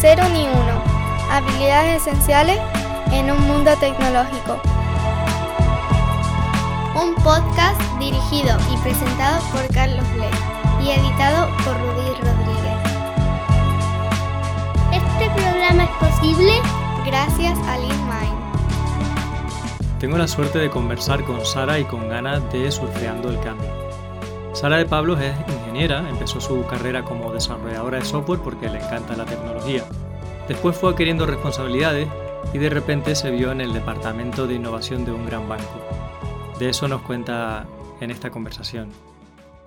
cero ni uno. Habilidades esenciales en un mundo tecnológico. Un podcast dirigido y presentado por Carlos Ble y editado por Rudy Rodríguez. Este programa es posible gracias a LeanMind. Tengo la suerte de conversar con Sara y con ganas de Surfeando el Cambio. Sara de Pablos es empezó su carrera como desarrolladora de software porque le encanta la tecnología. Después fue adquiriendo responsabilidades y de repente se vio en el departamento de innovación de un gran banco. De eso nos cuenta en esta conversación.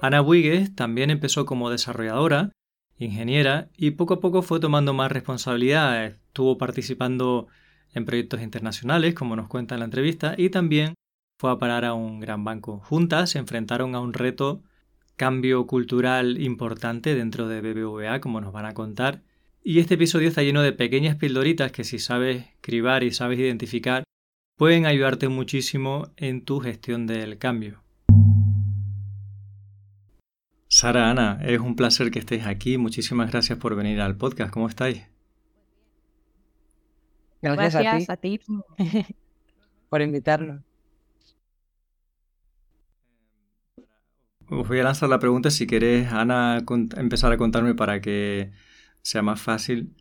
Ana Buigues también empezó como desarrolladora, ingeniera y poco a poco fue tomando más responsabilidades. Estuvo participando en proyectos internacionales, como nos cuenta en la entrevista, y también fue a parar a un gran banco. Juntas se enfrentaron a un reto cambio cultural importante dentro de BBVA, como nos van a contar. Y este episodio está lleno de pequeñas pildoritas que si sabes cribar y sabes identificar, pueden ayudarte muchísimo en tu gestión del cambio. Sara, Ana, es un placer que estéis aquí. Muchísimas gracias por venir al podcast. ¿Cómo estáis? Gracias, a ti, por invitarnos. Os voy a lanzar la pregunta si querés, Ana, empezar a contarme para que sea más fácil.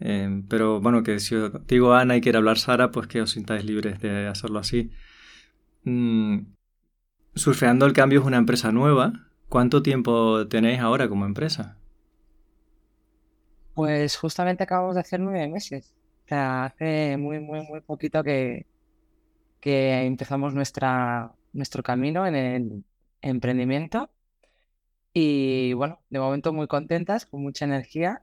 Em, pero bueno, que si os digo Ana y quiere hablar Sara, pues que os sintáis libres de hacerlo así. Mm, Surfeando el Cambio es una empresa nueva. ¿Cuánto tiempo tenéis ahora como empresa? Pues justamente acabamos de hacer nueve meses sea, hace muy, muy, muy poquito que, que empezamos nuestra, nuestro camino en el emprendimiento. Y bueno, de momento muy contentas, con mucha energía.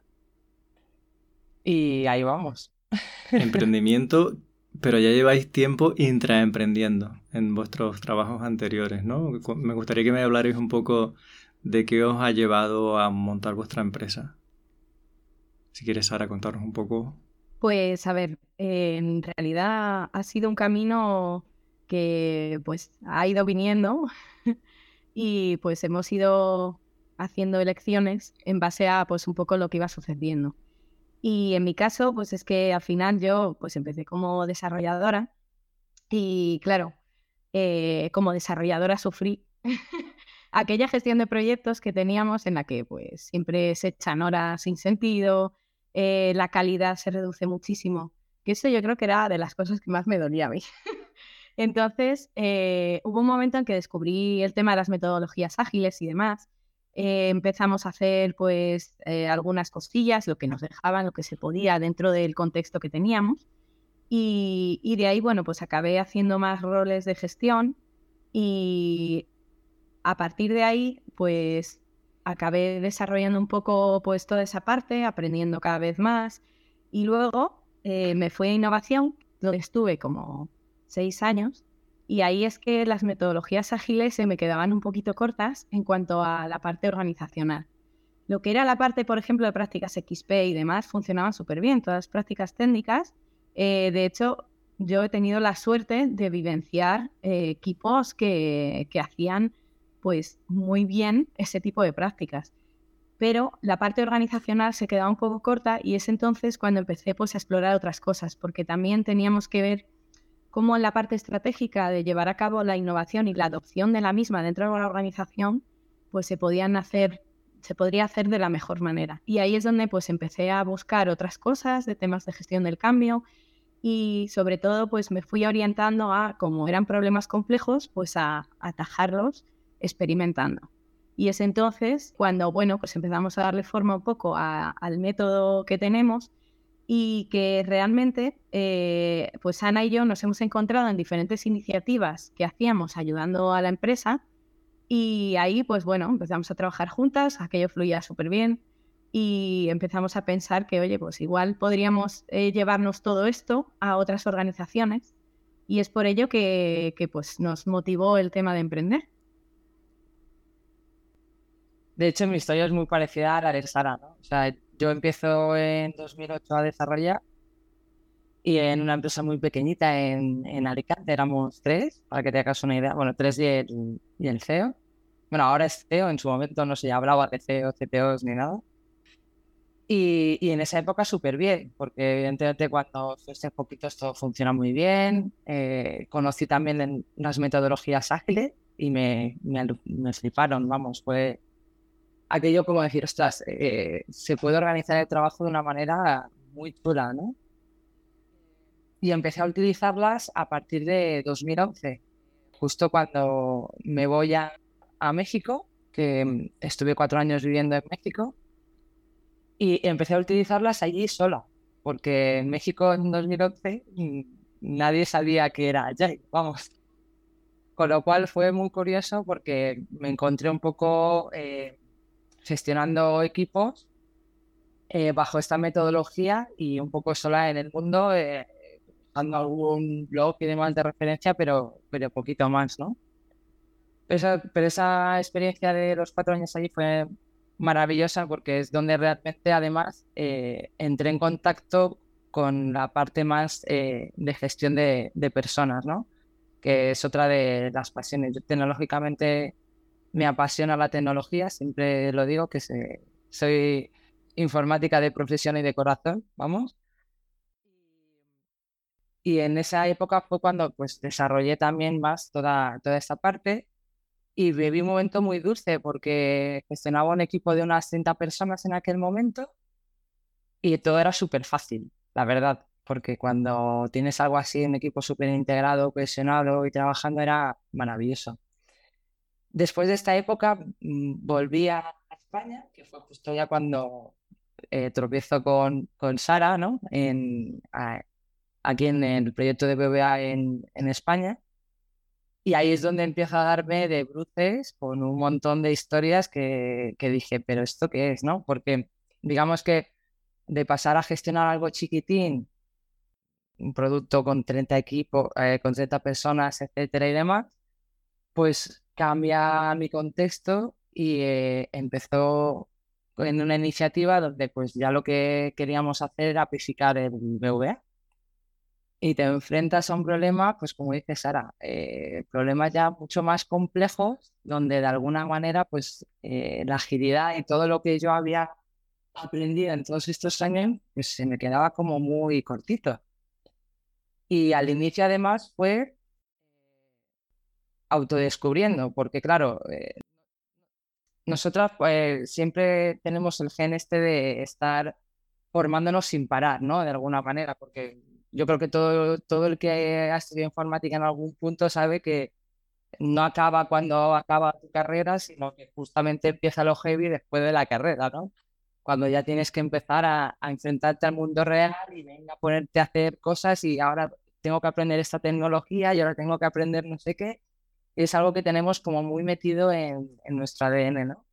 Y ahí vamos. Emprendimiento, pero ya lleváis tiempo intraemprendiendo en vuestros trabajos anteriores, ¿no? Me gustaría que me hablarais un poco de qué os ha llevado a montar vuestra empresa. Si quieres, Sara, contarnos un poco. Pues a ver, en realidad ha sido un camino que pues ha ido viniendo y pues hemos ido haciendo elecciones en base a pues un poco lo que iba sucediendo. Y en mi caso, pues es que al final yo pues empecé como desarrolladora y claro, eh, como desarrolladora sufrí aquella gestión de proyectos que teníamos en la que pues siempre se echan horas sin sentido, eh, la calidad se reduce muchísimo. Que eso yo creo que era de las cosas que más me dolía a mí. Entonces, eh, hubo un momento en que descubrí el tema de las metodologías ágiles y demás. Eh, empezamos a hacer pues algunas costillas, lo que nos dejaban, lo que se podía dentro del contexto que teníamos. Y, de ahí, bueno, pues acabé haciendo más roles de gestión y a partir de ahí, pues acabé desarrollando un poco pues toda esa parte, aprendiendo cada vez más y luego eh, me fui a innovación, donde estuve como seis años y ahí es que las metodologías ágiles se me quedaban un poquito cortas en cuanto a la parte organizacional. Lo que era la parte, por ejemplo, de prácticas XP y demás funcionaban súper bien, todas las prácticas técnicas. Eh, de hecho, yo he tenido la suerte de vivenciar eh, equipos que, que hacían pues muy bien ese tipo de prácticas. Pero la parte organizacional se quedaba un poco corta y es entonces cuando empecé pues, a explorar otras cosas, porque también teníamos que ver cómo en la parte estratégica de llevar a cabo la innovación y la adopción de la misma dentro de la organización, pues se podían hacer, se podría hacer de la mejor manera. Y ahí es donde pues empecé a buscar otras cosas de temas de gestión del cambio y sobre todo pues me fui orientando a, como eran problemas complejos, pues a atajarlos experimentando. Y es entonces cuando, bueno, pues empezamos a darle forma un poco al método que tenemos y que realmente, eh, pues Ana y yo nos hemos encontrado en diferentes iniciativas que hacíamos ayudando a la empresa y ahí, pues bueno, empezamos a trabajar juntas, aquello fluía súper bien y empezamos a pensar que, oye, pues igual podríamos eh, llevarnos todo esto a otras organizaciones y es por ello que, que pues nos motivó el tema de emprender. De hecho, mi historia es muy parecida a la de Sara, ¿no? Yo empiezo en 2008 a desarrollar y en una empresa muy pequeñita en, en Alicante éramos tres, para que te hagas una idea. Bueno, tres y el, y el CEO. Bueno, ahora es CEO, en su momento no se hablaba de CEO, CTOs ni nada. Y, y en esa época súper bien, porque evidentemente cuando hace poquito esto funciona muy bien. Eh, conocí también las metodologías ágiles y me, me, me, fliparon, vamos, fue aquello como decir, ostras, eh, se puede organizar el trabajo de una manera muy chula, ¿no? Y empecé a utilizarlas a partir de 2011, justo cuando me voy a, México, que estuve cuatro años viviendo en México y empecé a utilizarlas allí sola, porque en México en 2011 mm, nadie sabía que era Agile, vamos. Con lo cual fue muy curioso porque me encontré un poco eh, gestionando equipos eh, bajo esta metodología y un poco sola en el mundo, eh, dando algún blog y demás de referencia, pero, pero poquito más, ¿no? Pero esa, pero esa experiencia de los cuatro años allí fue maravillosa porque es donde realmente además eh, entré en contacto con la parte más eh, de gestión de, personas, ¿no? Que es otra de las pasiones. Yo tecnológicamente me apasiona la tecnología, siempre lo digo que soy informática de profesión y de corazón, vamos. Y en esa época fue cuando pues desarrollé también más toda, toda esta parte y viví un momento muy dulce porque gestionaba un equipo de unas 30 personas en aquel momento y todo era súper fácil, la verdad, porque cuando tienes algo así, un equipo súper integrado, cohesionado y trabajando era maravilloso. Después de esta época mm, volví a España, que fue justo ya cuando eh, con, con Sara, ¿no? En, aquí en el proyecto de BBA en, en España. Y ahí es donde empiezo a darme de bruces con un montón de historias que, dije, pero ¿esto qué es? ¿no? Porque digamos que de pasar a gestionar algo chiquitín, un producto con 30 equipos, eh, con 30 personas, etcétera y demás, pues cambia mi contexto y eh, empezó en una iniciativa donde pues ya lo que queríamos hacer era amplificar el BVA y te enfrentas a un problema, pues como dice Sara, eh, problemas ya mucho más complejos, donde de alguna manera, pues eh, la agilidad y todo lo que yo había aprendido en todos estos años, pues se me quedaba como muy cortito. Y al inicio además fue autodescubriendo, porque claro, eh, nosotras pues siempre tenemos el gen este de estar formándonos sin parar, ¿no? De alguna manera, porque yo creo que todo, todo el que ha estudiado informática en algún punto sabe que no acaba cuando acaba tu carrera, sino que justamente empieza lo heavy después de la carrera, ¿no? Cuando ya tienes que empezar a, enfrentarte al mundo real y venga a ponerte a hacer cosas y ahora tengo que aprender esta tecnología y ahora tengo que aprender no sé qué. Es algo que tenemos como muy metido en, en nuestro ADN, ¿no?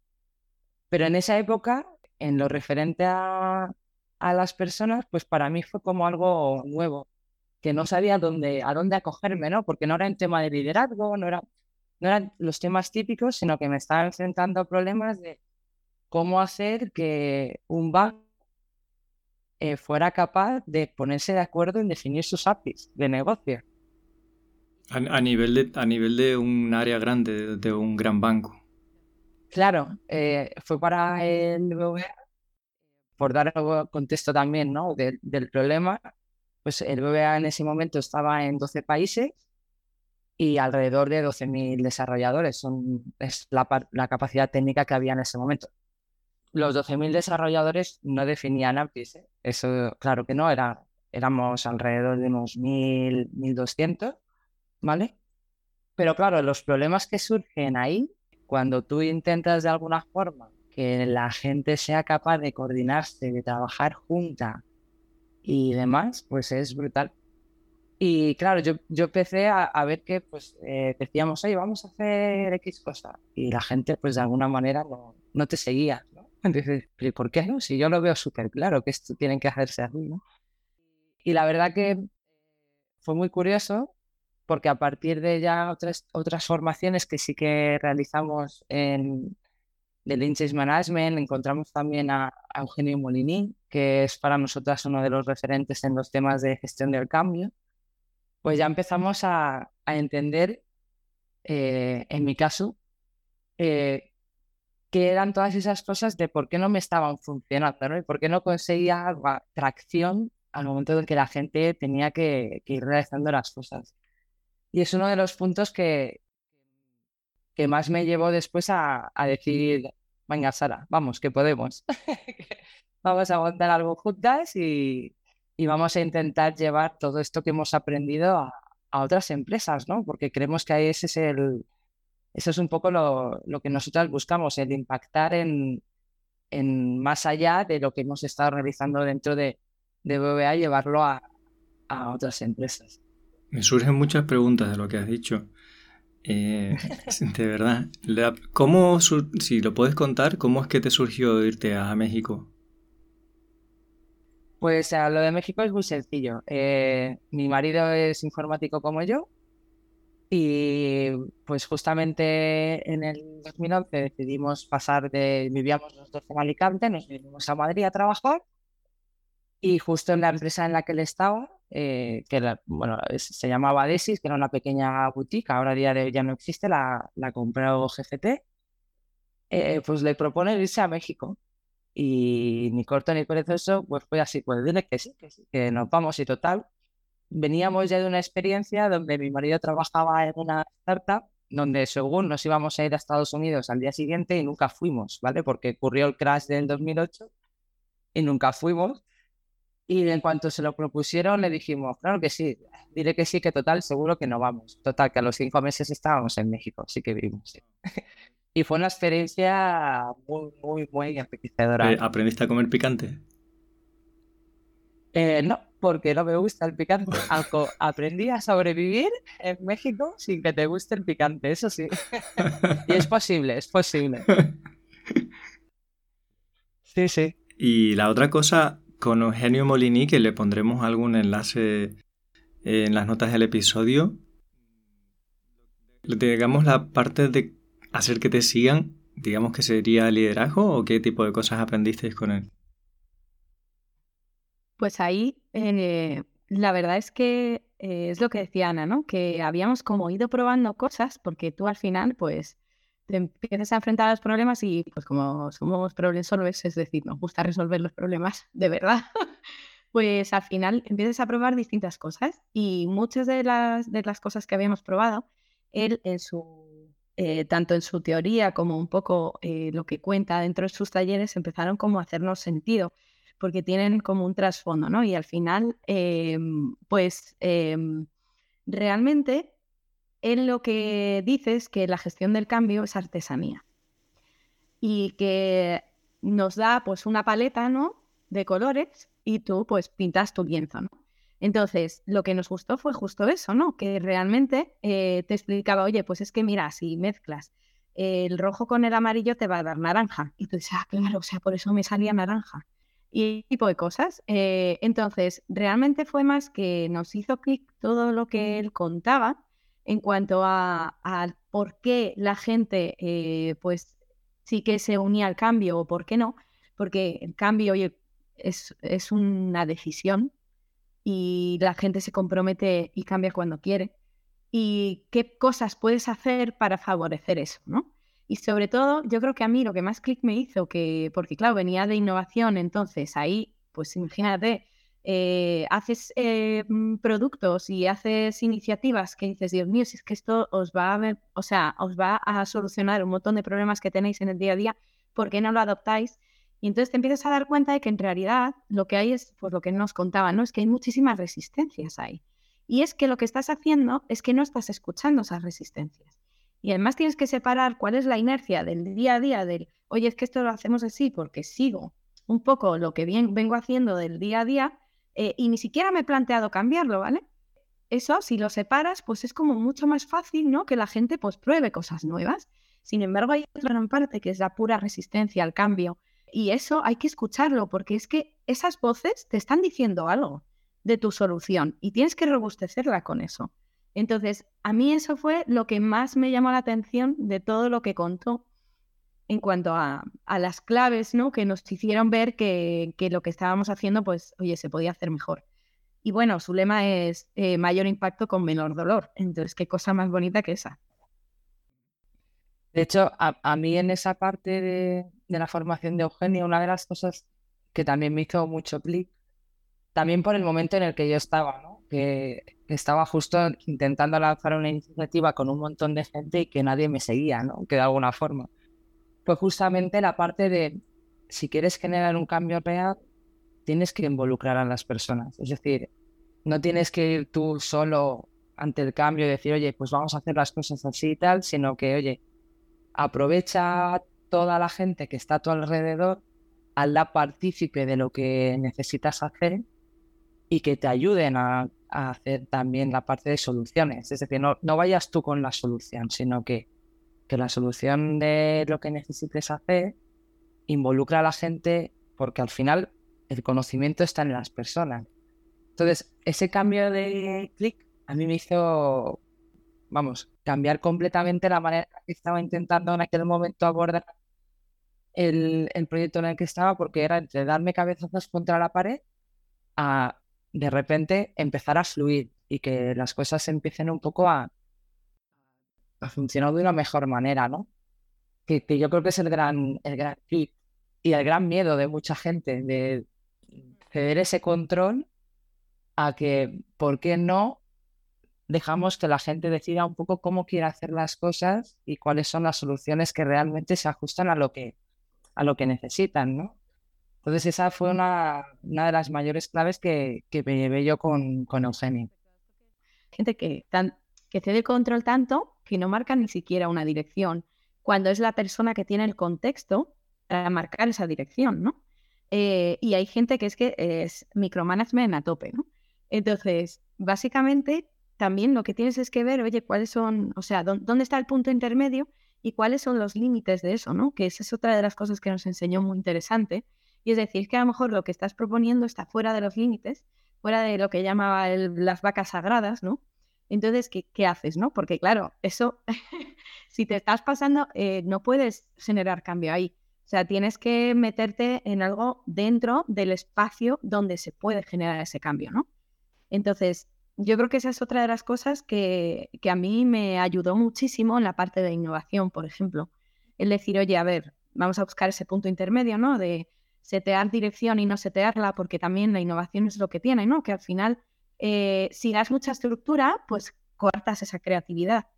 Pero en esa época, en lo referente a, a las personas, pues para mí fue como algo nuevo, que no sabía dónde, a dónde acogerme, ¿no? Porque no era un tema de liderazgo, no, era, no eran los temas típicos, sino que me estaba enfrentando a problemas de cómo hacer que un banco eh, fuera capaz de ponerse de acuerdo en definir sus APIs de negocio. A, nivel, de, a nivel de un área grande, de, un gran banco. Claro, eh, fue para el por dar contexto también ¿no? del problema, pues el BBA en ese momento estaba en 12 países y alrededor de 12.000 desarrolladores. Son, es la, la, capacidad técnica que había en ese momento. Los 12.000 desarrolladores no definían APIs. ¿eh? Eso, claro que no, era, éramos alrededor de unos 1.000, 1.200, ¿vale? Pero claro, los problemas que surgen ahí, cuando tú intentas de alguna forma que la gente sea capaz de coordinarse, de trabajar junta y demás, pues es brutal. Y claro, yo, yo empecé a, ver que pues eh, decíamos, oye, vamos a hacer X cosa. Y la gente pues de alguna manera no, no te seguía. Entonces, ¿por qué no? Si yo lo veo súper claro que esto tienen que hacerse así, ¿no? Y la verdad que fue muy curioso porque a partir de ya otras, otras formaciones que sí que realizamos en, de Lynch Management, encontramos también a, Eugenio Molini, que es para nosotras uno de los referentes en los temas de gestión del cambio, pues ya empezamos a, entender, eh, en mi caso, eh, que eran todas esas cosas de por qué no me estaban funcionando. Y por qué no conseguía tracción al momento en que la gente tenía que, ir realizando las cosas. Y es uno de los puntos que, que más me llevó después a, a decir, venga, Sara, vamos, que podemos. vamos a montar algo juntas y, y, vamos a intentar llevar todo esto que hemos aprendido a, a otras empresas, ¿no? Porque creemos que ese es el, eso es un poco lo, lo que nosotros buscamos, el impactar en, en, más allá de lo que hemos estado realizando dentro de, de BBA, llevarlo a, a otras empresas. Me surgen muchas preguntas de lo que has dicho. Eh, de verdad. ¿Cómo, si lo puedes contar, cómo es que te surgió irte a México? Pues lo de México es muy sencillo. Eh, mi marido es informático como yo y pues justamente en el 2011 decidimos pasar de, vivíamos los dos en Alicante, nos vinimos a Madrid a trabajar y justo en la empresa en la que él estaba, eh, que bueno, se llamaba Desis, que era una pequeña boutique, ahora día de ya no existe, la, la compró GFT, eh, pues le propone irse a México. Y ni corto ni perezoso, pues fue así, pues dile que sí, que sí, que nos vamos y total, veníamos ya de una experiencia donde mi marido trabajaba en una startup donde según nos íbamos a ir a Estados Unidos al día siguiente y nunca fuimos, ¿vale? Porque ocurrió el crash del 2008 y nunca fuimos. Y en cuanto se lo propusieron, le dijimos, claro que sí, diré que sí, que total, seguro que no vamos. Total, que a los cinco meses estábamos en México, sí que vivimos. y fue una experiencia muy, muy, muy enriquecedora. ¿Aprendiste a comer picante? Eh, no, porque no me gusta el picante. aprendí a sobrevivir en México sin que te guste el picante, eso sí. y es posible, es posible. Sí, sí. Y la otra cosa, con Eugenio Molini, que le pondremos algún enlace en las notas del episodio, digamos la parte de hacer que te sigan, digamos que sería liderazgo o qué tipo de cosas aprendisteis con él. Pues ahí eh, la verdad es que eh, es lo que decía Ana, ¿no? Que habíamos como ido probando cosas porque tú al final pues te empiezas a enfrentar a los problemas y pues como somos problem solvers, es decir, nos gusta resolver los problemas de verdad, pues al final empiezas a probar distintas cosas y muchas de las, de las cosas que habíamos probado, él en su, eh, tanto en su teoría como un poco lo que cuenta dentro de sus talleres, empezaron como a hacernos sentido porque tienen como un trasfondo, ¿no? Y al final, em, pues em, realmente él lo que dice es que la gestión del cambio es artesanía y que nos da pues una paleta, ¿no? De colores y tú pues pintas tu lienzo, ¿no? Entonces, lo que nos gustó fue justo eso, ¿no? Que realmente eh, te explicaba, oye, pues es que mira, si mezclas el rojo con el amarillo te va a dar naranja. Y tú dices, ah, claro, o sea, por eso me salía naranja y tipo de cosas. Eh, entonces, realmente fue más que nos hizo clic todo lo que él contaba en cuanto a, por qué la gente, eh, pues sí que se unía al cambio o por qué no, porque el cambio es, es una decisión y la gente se compromete y cambia cuando quiere. Y qué cosas puedes hacer para favorecer eso, ¿no? Y sobre todo, yo creo que a mí lo que más clic me hizo, que, porque claro, venía de innovación, entonces ahí, pues imagínate, eh, haces eh, mm, productos y haces iniciativas que dices, Dios mío, si es que esto os va a o sea, os va a solucionar un montón de problemas que tenéis en el día a día, ¿por qué no lo adoptáis? Y entonces te empiezas a dar cuenta de que en realidad lo que hay es, pues lo que nos contaba, ¿no? Es que hay muchísimas resistencias ahí. Y es que lo que estás haciendo es que no estás escuchando esas resistencias. Y además tienes que separar cuál es la inercia del día a día del, oye, es que esto lo hacemos así porque sigo un poco lo que bien vengo haciendo del día a día eh, y ni siquiera me he planteado cambiarlo, ¿vale? Eso, si lo separas, pues es como mucho más fácil, ¿no? Que la gente pues pruebe cosas nuevas. Sin embargo, hay otra gran parte que es la pura resistencia al cambio. Y eso hay que escucharlo porque es que esas voces te están diciendo algo de tu solución y tienes que robustecerla con eso. Entonces, a mí eso fue lo que más me llamó la atención de todo lo que contó en cuanto a, las claves, ¿no? Que nos hicieron ver que, lo que estábamos haciendo, pues, oye, se podía hacer mejor. Y bueno, su lema es eh, mayor impacto con menor dolor. Entonces, qué cosa más bonita que esa. De hecho, a, mí en esa parte de, la formación de Eugenio, una de las cosas que también me hizo mucho clic, también por el momento en el que yo estaba, que, estaba justo intentando lanzar una iniciativa con un montón de gente y que nadie me seguía, ¿no? que de alguna forma. Fue justamente la parte de, si quieres generar un cambio real, tienes que involucrar a las personas. Es decir, no tienes que ir tú solo ante el cambio y decir, oye, pues vamos a hacer las cosas así y tal, sino que, oye, aprovecha toda la gente que está a tu alrededor, hazla partícipe de lo que necesitas hacer y que te ayuden a, hacer también la parte de soluciones. Es decir, no, no vayas tú con la solución, sino que, que la solución de lo que necesites hacer involucra a la gente porque al final el conocimiento está en las personas. Entonces, ese cambio de clic a mí me hizo, vamos, cambiar completamente la manera que estaba intentando en aquel momento abordar el, proyecto en el que estaba, porque era entre darme cabezazos contra la pared a de repente empezar a fluir y que las cosas empiecen un poco a, a funcionar de una mejor manera, ¿no? Que, que, yo creo que es el gran, el gran clic y el gran miedo de mucha gente de ceder ese control a que, ¿por qué no dejamos que la gente decida un poco cómo quiere hacer las cosas y cuáles son las soluciones que realmente se ajustan a lo que, a lo que necesitan, ¿no? Entonces esa fue una, una de las mayores claves que, que me llevé yo con, con Eugenio. Gente que, tan, que cede control tanto que no marca ni siquiera una dirección, cuando es la persona que tiene el contexto para marcar esa dirección, ¿no? Eh, y hay gente que es que es micromanagement a tope, ¿no? Entonces, básicamente, también lo que tienes es que ver, oye, cuáles son, o sea, dónde está el punto intermedio y cuáles son los límites de eso, ¿no? Que esa es otra de las cosas que nos enseñó muy interesante. Y es decir, que a lo mejor lo que estás proponiendo está fuera de los límites, fuera de lo que llamaba las vacas sagradas, ¿no? Entonces, ¿qué, ¿qué, haces, no? Porque claro, eso, si te estás pasando, eh, no puedes generar cambio ahí. O sea, tienes que meterte en algo dentro del espacio donde se puede generar ese cambio, ¿no? Entonces, yo creo que esa es otra de las cosas que, a mí me ayudó muchísimo en la parte de innovación, por ejemplo. El decir, oye, a ver, vamos a buscar ese punto intermedio, ¿no? De setear dirección y no setearla, porque también la innovación es lo que tiene, ¿no? Que al final, eh, si das mucha estructura, pues coartas esa creatividad.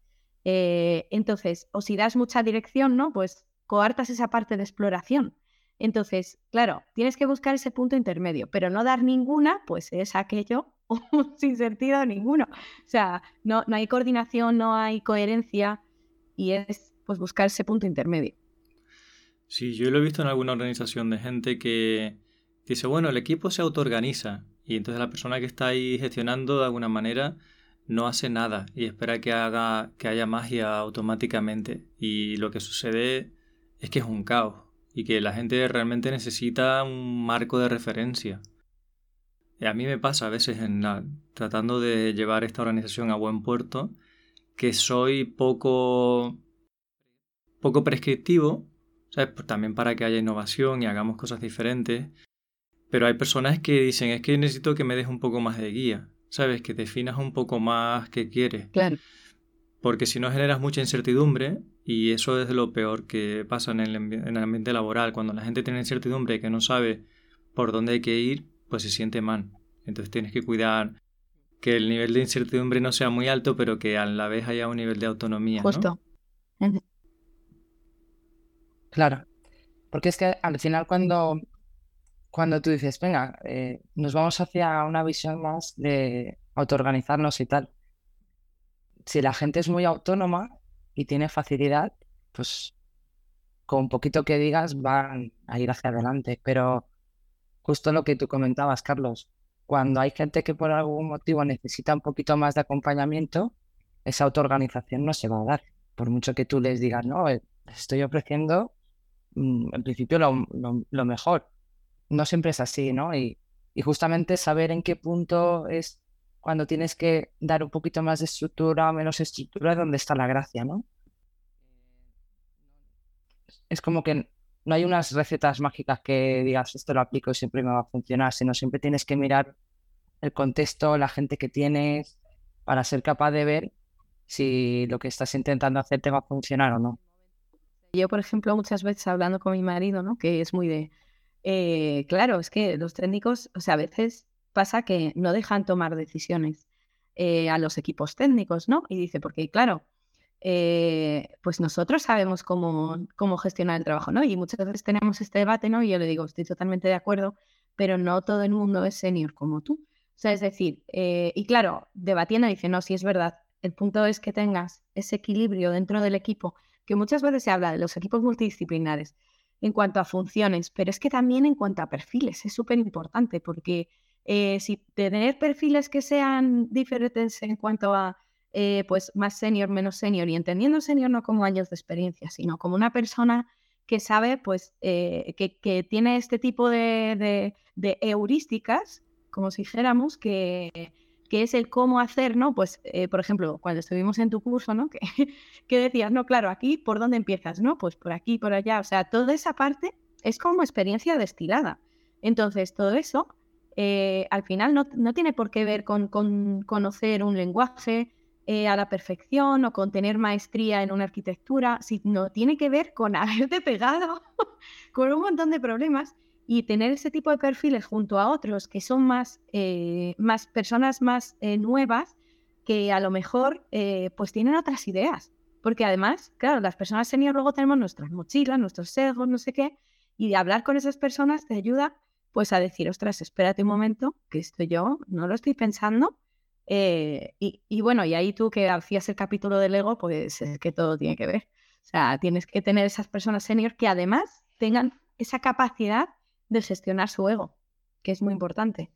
Eh, entonces, o si das mucha dirección, ¿no? Pues coartas esa parte de exploración. Entonces, claro, tienes que buscar ese punto intermedio, pero no dar ninguna, pues es aquello sin sentido ninguno. O sea, no, no hay coordinación, no hay coherencia y es pues buscar ese punto intermedio. Sí, yo lo he visto en alguna organización de gente que dice, bueno, el equipo se autoorganiza y entonces la persona que está ahí gestionando de alguna manera no hace nada y espera que haga que haya magia automáticamente y lo que sucede es que es un caos y que la gente realmente necesita un marco de referencia. Y a mí me pasa a veces en tratando de llevar esta organización a buen puerto que soy poco poco prescriptivo, ¿sabes? Pues también para que haya innovación y hagamos cosas diferentes. Pero hay personas que dicen, es que necesito que me des un poco más de guía, ¿sabes? Que definas un poco más qué quieres. Claro. Porque si no generas mucha incertidumbre, y eso es lo peor que pasa en el, en el ambiente laboral, cuando la gente tiene incertidumbre y que no sabe por dónde hay que ir, pues se siente mal. Entonces tienes que cuidar que el nivel de incertidumbre no sea muy alto, pero que a la vez haya un nivel de autonomía. Justo. Claro. Porque es que al final cuando, cuando tú dices, venga, eh, nos vamos hacia una visión más de autoorganizarnos y tal. Si la gente es muy autónoma y tiene facilidad, pues con un poquito que digas van a ir hacia adelante. Pero justo lo que tú comentabas, Carlos, cuando hay gente que por algún motivo necesita un poquito más de acompañamiento, esa autoorganización no se va a dar. Por mucho que tú les digas, no, eh, estoy ofreciendo mm, en principio lo, mejor. No siempre es así, ¿no? Y, justamente saber en qué punto es cuando tienes que dar un poquito más de estructura o menos estructura, donde está la gracia, ¿no? Es como que no hay unas recetas mágicas que digas esto lo aplico y siempre me va a funcionar, sino siempre tienes que mirar el contexto, la gente que tienes, para ser capaz de ver si lo que estás intentando hacer te va a funcionar o no. Yo, por ejemplo, muchas veces hablando con mi marido, ¿no? Que es muy de, eh, claro, es que los técnicos, o sea, a veces pasa que no dejan tomar decisiones eh, a los equipos técnicos, ¿no? Y dice, porque claro, eh, pues nosotros sabemos cómo, cómo gestionar el trabajo, ¿no? Y muchas veces tenemos este debate, ¿no? Y yo le digo, estoy totalmente de acuerdo, pero no todo el mundo es senior como tú. O sea, es decir, y claro, debatiendo dice, no, si es verdad, el punto es que tengas ese equilibrio dentro del equipo que muchas veces se habla de los equipos multidisciplinares en cuanto a funciones, pero es que también en cuanto a perfiles es súper importante porque eh, si tener perfiles que sean diferentes en cuanto a eh, pues más senior, menos senior y entendiendo senior no como años de experiencia, sino como una persona que sabe pues eh, que, tiene este tipo de, de heurísticas, como si dijéramos, que, que es el cómo hacer, ¿no? Pues, eh, por ejemplo, cuando estuvimos en tu curso, ¿no? Que, decías, no, claro, aquí, ¿por dónde empiezas? ¿No? Pues por aquí, por allá. O sea, toda esa parte es como experiencia destilada. Entonces, todo eso, eh, al final, no, tiene por qué ver con, conocer un lenguaje eh, a la perfección o con tener maestría en una arquitectura, sino tiene que ver con haberte pegado con un montón de problemas y tener ese tipo de perfiles junto a otros que son más, eh, más personas más eh, nuevas que a lo mejor eh, pues tienen otras ideas. Porque además, claro, las personas senior luego tenemos nuestras mochilas, nuestros sesgos, no sé qué, y hablar con esas personas te ayuda pues a decir, ostras, espérate un momento, que esto yo no lo estoy pensando. y, y, bueno, y ahí tú que hacías el capítulo del ego, pues es que todo tiene que ver. O sea, tienes que tener esas personas senior que además tengan esa capacidad de gestionar su ego, que es muy importante.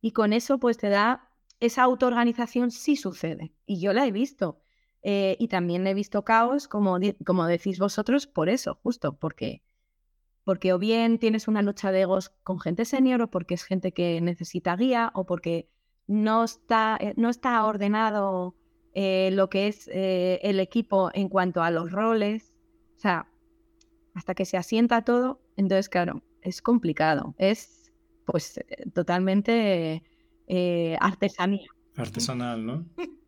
Y con eso, pues te da esa autoorganización sí sucede. Y yo la he visto. Eh, y también he visto caos, como, como decís vosotros, por eso, justo, porque, porque o bien tienes una lucha de egos con gente senior, o porque es gente que necesita guía, o porque no está, eh, no está ordenado eh, lo que es el equipo en cuanto a los roles. O sea, hasta que se asienta todo, entonces, claro, es complicado. Es pues eh, totalmente eh, artesanía. Artesanal, ¿no?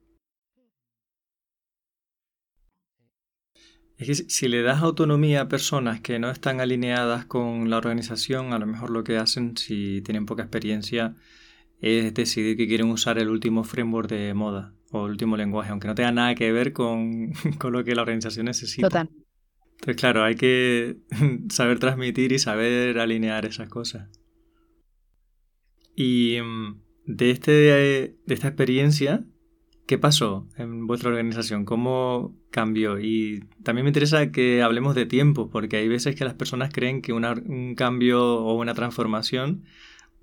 Es que si le das autonomía a personas que no están alineadas con la organización, a lo mejor lo que hacen, si tienen poca experiencia, es decidir que quieren usar el último framework de moda o el último lenguaje, aunque no tenga nada que ver con, con lo que la organización necesita. Total. Entonces, claro, hay que saber transmitir y saber alinear esas cosas. Y mm, de, este, de esta experiencia, ¿qué pasó en vuestra organización? ¿Cómo cambió? Y también me interesa que hablemos de tiempo, porque hay veces que las personas creen que un cambio o una transformación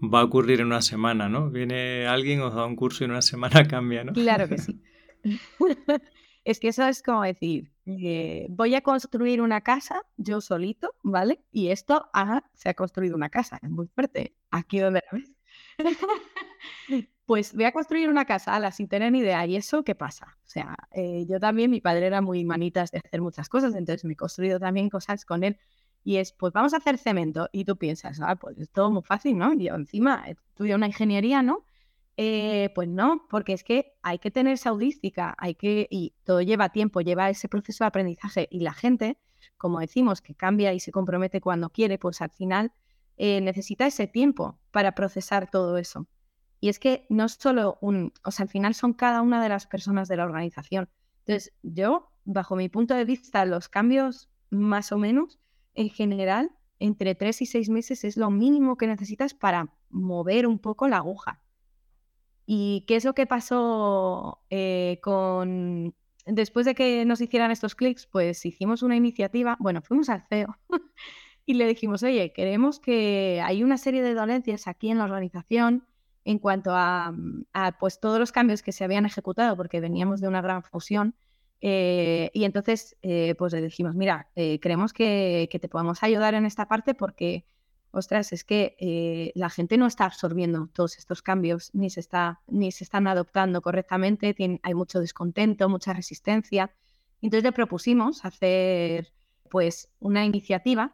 va a ocurrir en una semana, ¿no? Viene alguien, os da un curso y en una semana cambia, ¿no? Claro que sí. es que eso es como decir, eh, voy a construir una casa yo solito, ¿vale? Y esto, se ha construido una casa, es muy fuerte. Aquí donde la ves. pues voy a construir una casa, ala, sin tener ni idea. ¿Y eso qué pasa? O sea, eh, yo también, mi padre era muy manitas de hacer muchas cosas, entonces me he construido también cosas con él. Y es, pues vamos a hacer cemento. Y tú piensas, ah, pues es todo muy fácil, ¿no? Y yo encima estudio una ingeniería, ¿no? Eh, pues no, porque es que hay que tener esa heurística, hay que, y todo lleva tiempo, lleva ese proceso de aprendizaje y la gente, como decimos, que cambia y se compromete cuando quiere, pues al final eh, necesita ese tiempo para procesar todo eso. Y es que no solo un, o sea, al final son cada una de las personas de la organización. Entonces, yo, bajo mi punto de vista, los cambios más o menos, en general, entre tres y seis meses es lo mínimo que necesitas para mover un poco la aguja. ¿Y qué es lo que pasó eh, con... Después de que nos hicieran estos clics, pues hicimos una iniciativa, bueno, fuimos al CEO y le dijimos, oye, queremos que hay una serie de dolencias aquí en la organización en cuanto a, pues todos los cambios que se habían ejecutado, porque veníamos de una gran fusión. Eh, y entonces, eh, pues le dijimos, mira, creemos que, que, te podemos ayudar en esta parte porque ostras, es que eh, la gente no está absorbiendo todos estos cambios, ni se, está, ni se están adoptando correctamente, hay mucho descontento, mucha resistencia. Entonces le propusimos hacer pues una iniciativa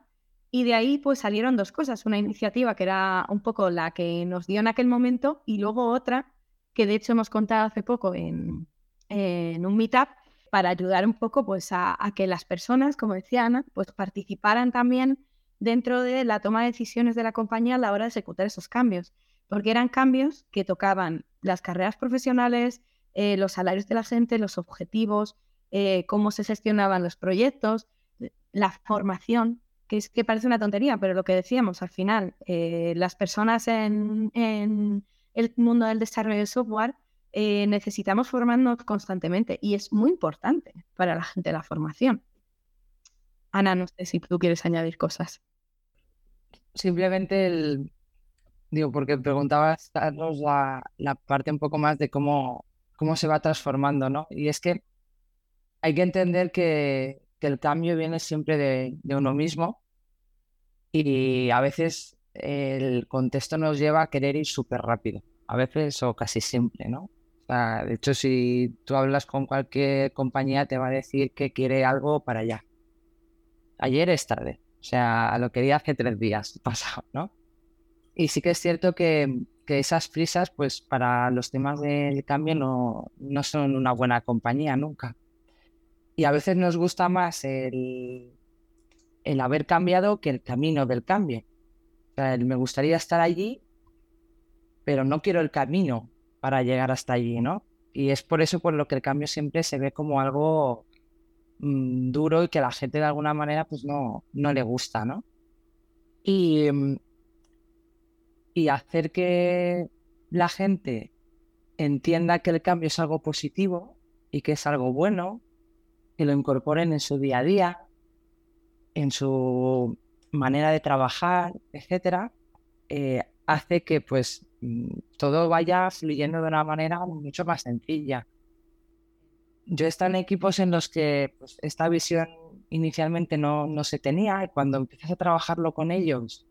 y de ahí pues salieron dos cosas, una iniciativa que era un poco la que nos dio en aquel momento y luego otra que de hecho hemos contado hace poco en, en un meetup para ayudar un poco pues, a, que las personas, como decía Ana, pues participaran también dentro de la toma de decisiones de la compañía a la hora de ejecutar esos cambios, porque eran cambios que tocaban las carreras profesionales, eh, los salarios de la gente, los objetivos, eh, cómo se gestionaban los proyectos, la formación, que es que parece una tontería, pero lo que decíamos al final, eh, las personas en, el mundo del desarrollo de software necesitamos formarnos constantemente y es muy importante para la gente la formación. Ana, no sé si tú quieres añadir cosas. Simplemente el, digo, porque preguntabas, Carlos, la, la parte un poco más de cómo, cómo se va transformando, ¿no? Y es que hay que entender que, el cambio viene siempre de, uno mismo y a veces el contexto nos lleva a querer ir súper rápido, a veces o casi siempre, ¿no? de hecho, si tú hablas con cualquier compañía, te va a decir que quiere algo para allá. Ayer es tarde, o sea, lo quería hace tres días pasado, ¿no? Y sí que es cierto que, esas prisas, pues para los temas del cambio no, no son una buena compañía nunca. Y a veces nos gusta más el, el haber cambiado que el camino del cambio. O sea, me gustaría estar allí, pero no quiero el camino para llegar hasta allí, ¿no? Y es por eso por lo que el cambio siempre se ve como algo mm, duro y que la gente de alguna manera pues no, no le gusta, ¿no? Y, mm, y hacer que la gente entienda que el cambio es algo positivo y que es algo bueno, que lo incorporen en su día a día, en su manera de trabajar, etcétera, eh, hace que pues mm, todo vaya fluyendo de una manera mucho más sencilla. Yo he estado en equipos en los que pues, esta visión inicialmente no, no se tenía y cuando empiezas a trabajarlo con ellos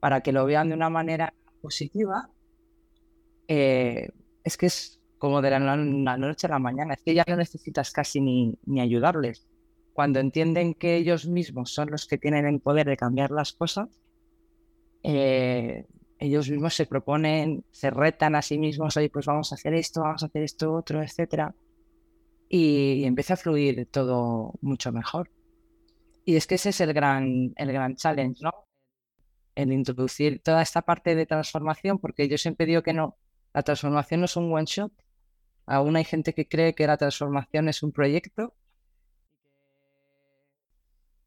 para que lo vean de una manera positiva, eh, es que es como de la, noche a la mañana, es que ya no necesitas casi ni, ni ayudarles. Cuando entienden que ellos mismos son los que tienen el poder de cambiar las cosas, eh, ellos mismos se proponen, se retan a sí mismos, oye, pues vamos a hacer esto, vamos a hacer esto, otro, etcétera. Y, empieza a fluir todo mucho mejor. Y es que ese es el gran, el gran challenge, ¿no? en introducir toda esta parte de transformación, porque yo siempre digo que no, la transformación no es un one shot. Aún hay gente que cree que la transformación es un proyecto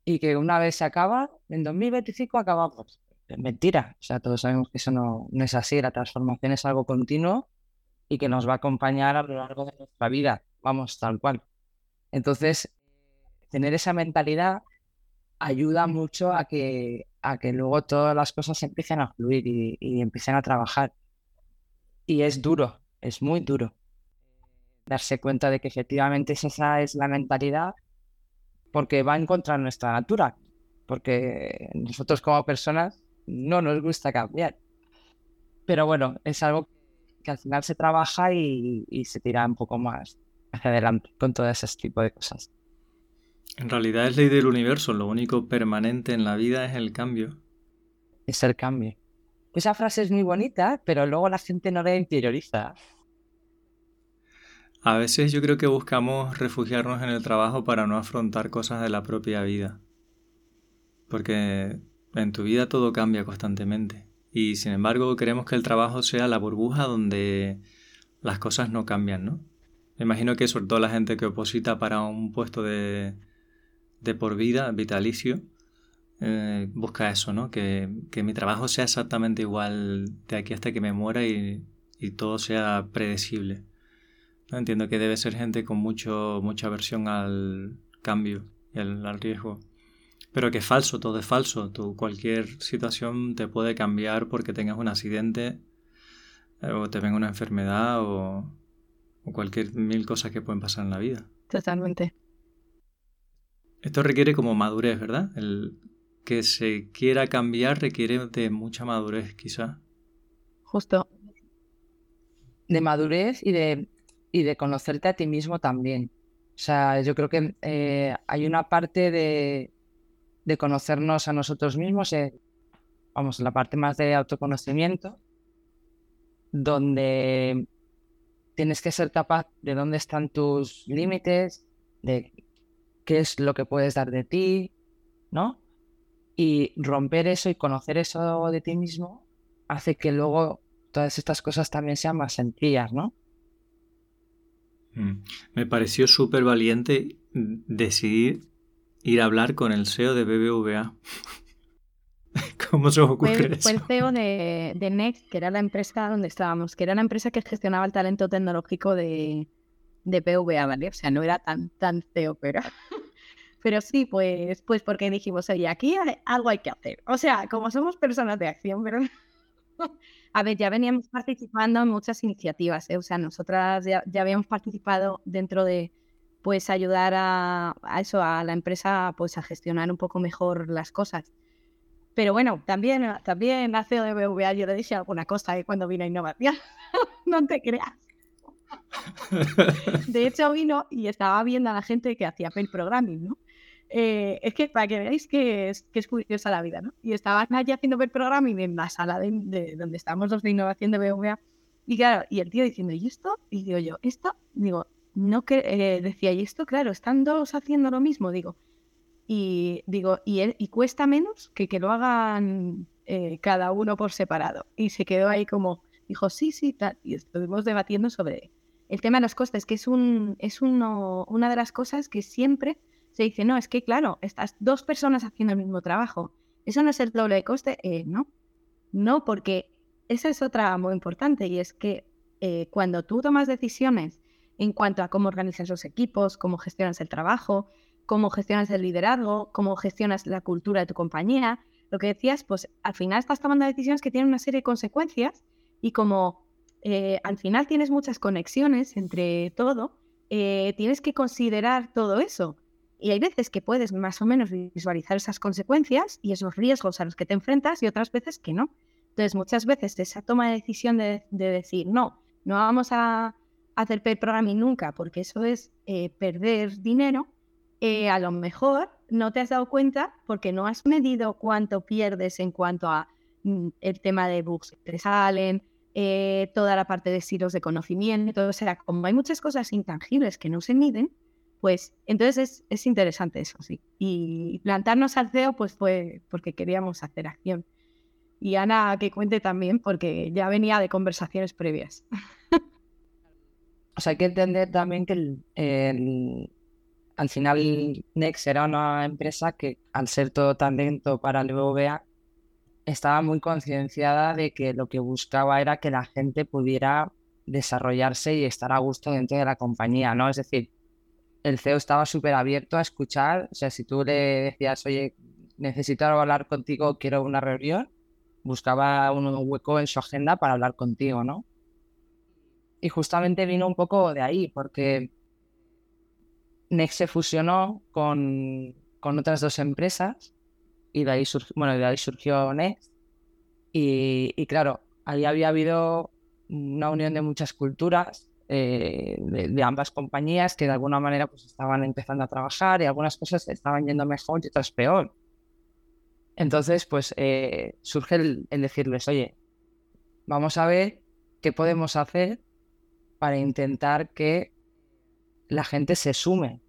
y que una vez se acaba, en 2025 acabamos. Mentira, o sea, todos sabemos que eso no, no es así, la transformación es algo continuo y que nos va a acompañar a lo largo de nuestra vida, vamos, tal cual. Entonces, tener esa mentalidad ayuda mucho a que, a que luego todas las cosas empiecen a fluir y, empiecen a trabajar. Y es duro, es muy duro darse cuenta de que efectivamente esa es la mentalidad porque va en contra de nuestra natura, porque nosotros como personas no nos gusta cambiar. Pero bueno, es algo que al final se trabaja y, y se tira un poco más hacia adelante con todo ese tipo de cosas. En realidad es ley del universo, lo único permanente en la vida es el cambio. Es el cambio. Esa frase es muy bonita, pero luego la gente no la interioriza. A veces yo creo que buscamos refugiarnos en el trabajo para no afrontar cosas de la propia vida. Porque en tu vida todo cambia constantemente. Y sin embargo queremos que el trabajo sea la burbuja donde las cosas no cambian, ¿no? Me imagino que sobre todo la gente que oposita para un puesto de, de por vida, vitalicio, eh, busca eso, ¿no? Que, mi trabajo sea exactamente igual de aquí hasta que me muera y, todo sea predecible. ¿no? Entiendo que debe ser gente con mucho, mucha aversión al cambio y al, riesgo. Pero que es falso, todo es falso. Tú, cualquier situación te puede cambiar porque tengas un accidente eh, o te venga una enfermedad o, o cualquier mil cosas que pueden pasar en la vida. Totalmente. Esto requiere como madurez, ¿verdad? El que se quiera cambiar requiere de mucha madurez, quizá. Justo. De madurez y de, y de conocerte a ti mismo también. O sea, yo creo que eh, hay una parte de, de, conocernos a nosotros mismos, eh, vamos, la parte más de autoconocimiento, donde tienes que ser capaz de dónde están tus límites, de qué es lo que puedes dar de ti, ¿no? Y romper eso y conocer eso de ti mismo hace que luego todas estas cosas también sean más sencillas, ¿no? Mm. Me pareció súper valiente decidir ir a hablar con el CEO de BBVA. ¿Cómo se os ocurre fue, eso? Fue el CEO de, de, Next, que era la empresa donde estábamos, que era la empresa que gestionaba el talento tecnológico de, de BVA, ¿vale? O sea, no era tan, tan CEO, pero... Pero sí, pues, pues porque dijimos, oye, aquí hay, algo hay que hacer. O sea, como somos personas de acción, pero... A ver, ya veníamos participando en muchas iniciativas, ¿eh? o sea, nosotras ya, ya, habíamos participado dentro de, pues, ayudar a, a, eso, a la empresa, pues, a gestionar un poco mejor las cosas. Pero bueno, también, también la CEO de BVA yo le dije alguna cosa ¿eh? cuando vino innovación, no te creas. De hecho, vino y estaba viendo a la gente que hacía pair programming, ¿no? Eh, es que para que veáis que es, que es curiosa la vida, ¿no? Y estaban allí haciendo pair programming en la sala de, de, donde estábamos los de innovación de BVA. Y claro, y el tío diciendo, ¿y esto? Y digo yo, ¿esto? Digo, no que eh, decía, ¿y esto? Claro, están dos haciendo lo mismo, digo. Y digo, y, cuesta menos que que lo hagan eh, cada uno por separado. Y se quedó ahí como, dijo, sí, sí, tal. Y estuvimos debatiendo sobre el tema de los costes, que es, un, es uno, una de las cosas que siempre se dice, no, es que claro, estas dos personas haciendo el mismo trabajo, ¿eso no es el doble de coste? Eh, no, no, porque esa es otra muy importante y es que eh, cuando tú tomas decisiones en cuanto a cómo organizas los equipos, cómo gestionas el trabajo, cómo gestionas el liderazgo, cómo gestionas la cultura de tu compañía, lo que decías, pues al final estás tomando decisiones que tienen una serie de consecuencias y como eh, al final tienes muchas conexiones entre todo, eh, tienes que considerar todo eso. Y hay veces que puedes más o menos visualizar esas consecuencias y esos riesgos a los que te enfrentas y otras veces que no. Entonces, muchas veces esa toma de decisión de, de decir, no, no vamos a hacer pair programming nunca, porque eso es eh, perder dinero, eh, a lo mejor no te has dado cuenta porque no has medido cuánto pierdes en cuanto a mm, el tema de bugs que te salen, eh, toda la parte de silos de conocimiento, o sea, como hay muchas cosas intangibles que no se miden, pues entonces es, es interesante eso, sí. Y plantarnos al CEO pues fue porque queríamos hacer acción. Y Ana que cuente también porque ya venía de conversaciones previas. O sea, hay que entender también que al final Next era una empresa que al ser todo tan lento para el BBVA estaba muy concienciada de que lo que buscaba era que la gente pudiera desarrollarse y estar a gusto dentro de la compañía, ¿no? Es decir, el CEO estaba súper abierto a escuchar, o sea, si tú le decías, oye, necesito hablar contigo, quiero una reunión, buscaba un hueco en su agenda para hablar contigo, ¿no? Y justamente vino un poco de ahí, porque Next se fusionó con, con otras dos empresas y de ahí, bueno, de ahí surgió Next. Y, claro, ahí había habido una unión de muchas culturas eh, de, ambas compañías que de alguna manera pues estaban empezando a trabajar y algunas cosas estaban yendo mejor y otras peor. Entonces, pues eh, surge el decirles, oye, vamos a ver qué podemos hacer para intentar que la gente se sume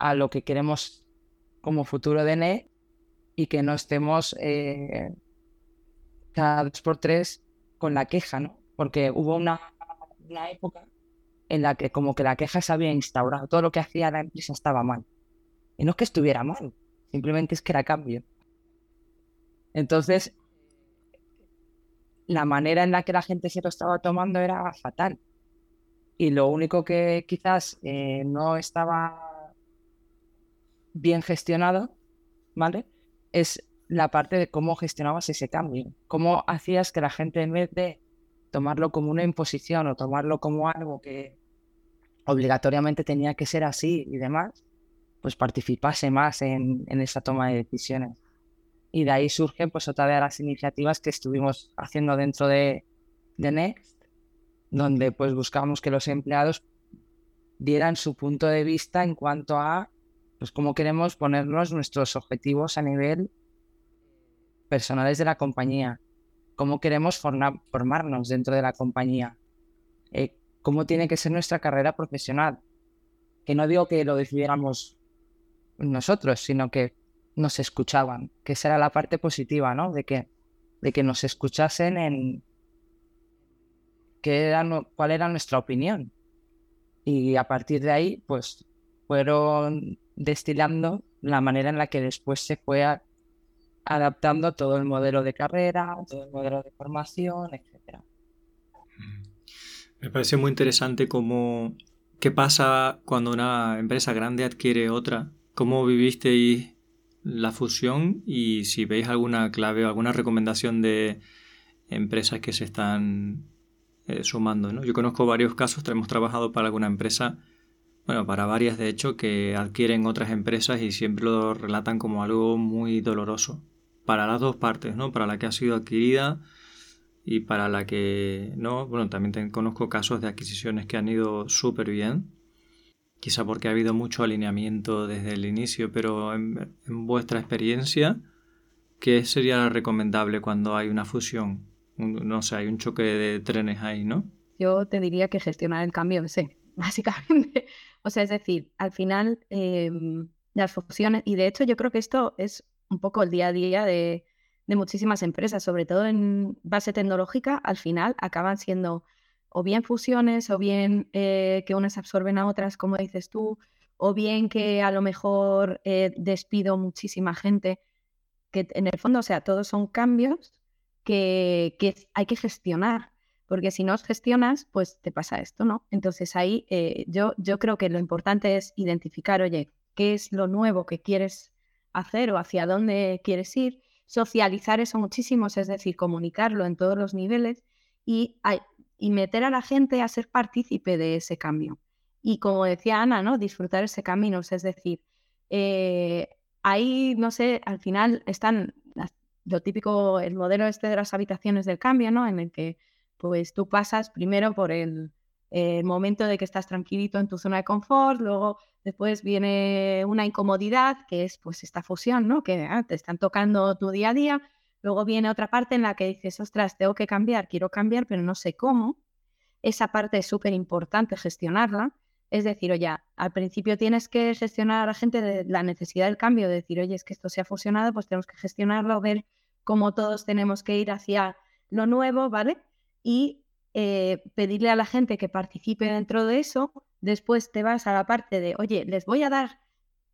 a lo que queremos como futuro de NE y que no estemos eh, cada dos por tres con la queja, ¿no? Porque hubo una, época en la que como que la queja se había instaurado, todo lo que hacía la empresa estaba mal. Y no es que estuviera mal, simplemente es que era cambio. Entonces, la manera en la que la gente se lo estaba tomando era fatal. Y lo único que quizás eh, no estaba bien gestionado, ¿vale? Es la parte de cómo gestionabas ese cambio. Cómo hacías que la gente, en vez de tomarlo como una imposición o tomarlo como algo que obligatoriamente tenía que ser así y demás, pues participase más en, en esa toma de decisiones. Y de ahí surgen pues otra de las iniciativas que estuvimos haciendo dentro de, de Next, donde pues buscamos que los empleados dieran su punto de vista en cuanto a pues cómo queremos ponernos nuestros objetivos a nivel personales de la compañía, cómo queremos formar, formarnos dentro de la compañía, eh, cómo tiene que ser nuestra carrera profesional, que no digo que lo decidiéramos nosotros, sino que nos escuchaban, que esa era la parte positiva, ¿no? De que, de que nos escuchasen en qué era, cuál era nuestra opinión. Y a partir de ahí, pues fueron destilando la manera en la que después se fue adaptando todo el modelo de carrera, todo el modelo de formación, etc. Me parece muy interesante cómo qué pasa cuando una empresa grande adquiere otra. ¿Cómo vivisteis la fusión y si veis alguna clave o alguna recomendación de empresas que se están eh, sumando? ¿no? Yo conozco varios casos, hemos trabajado para alguna empresa bueno, para varias de hecho que adquieren otras empresas y siempre lo relatan como algo muy doloroso. Para las dos partes, ¿no? Para la que ha sido adquirida y para la que no. Bueno, también conozco casos de adquisiciones que han ido súper bien. Quizá porque ha habido mucho alineamiento desde el inicio, pero en, vuestra experiencia, ¿qué sería recomendable cuando hay una fusión? no sé, hay un choque de trenes ahí, ¿no? Yo te diría que gestionar el cambio, sí, básicamente. O sea, es decir, al final em, las fusiones, y de hecho yo creo que esto es un poco el día a día de, muchísimas empresas, sobre todo en base tecnológica, al final acaban siendo o bien fusiones, o bien eh, que unas absorben a otras, como dices tú, o bien que a lo mejor eh, despido muchísima gente, que en el fondo, o sea, todos son cambios que, que hay que gestionar porque si no os gestionas, pues te pasa esto, ¿no? Entonces ahí eh, yo, yo creo que lo importante es identificar, oye, qué es lo nuevo que quieres hacer o hacia dónde quieres ir, socializar eso muchísimo, es decir, comunicarlo en todos los niveles y, y meter a la gente a ser partícipe de ese cambio. Y como decía Ana, ¿no? Disfrutar ese camino, es decir, eh, ahí, no sé, al final están lo típico, el modelo este de las habitaciones del cambio, ¿no? En el que pues tú pasas primero por el, momento de que estás tranquilito en tu zona de confort, luego después viene una incomodidad, que es pues esta fusión, ¿no? Que ah, te están tocando tu día a día, luego viene otra parte en la que dices, ostras, tengo que cambiar, quiero cambiar, pero no sé cómo. Esa parte es súper importante gestionarla. Es decir, oye, al principio tienes que gestionar a la gente de la necesidad del cambio, de decir, oye, es que esto se ha fusionado, pues tenemos que gestionarlo, ver cómo todos tenemos que ir hacia lo nuevo, ¿vale? Y eh, pedirle a la gente que participe dentro de eso. Después te vas a la parte de, oye, les voy a dar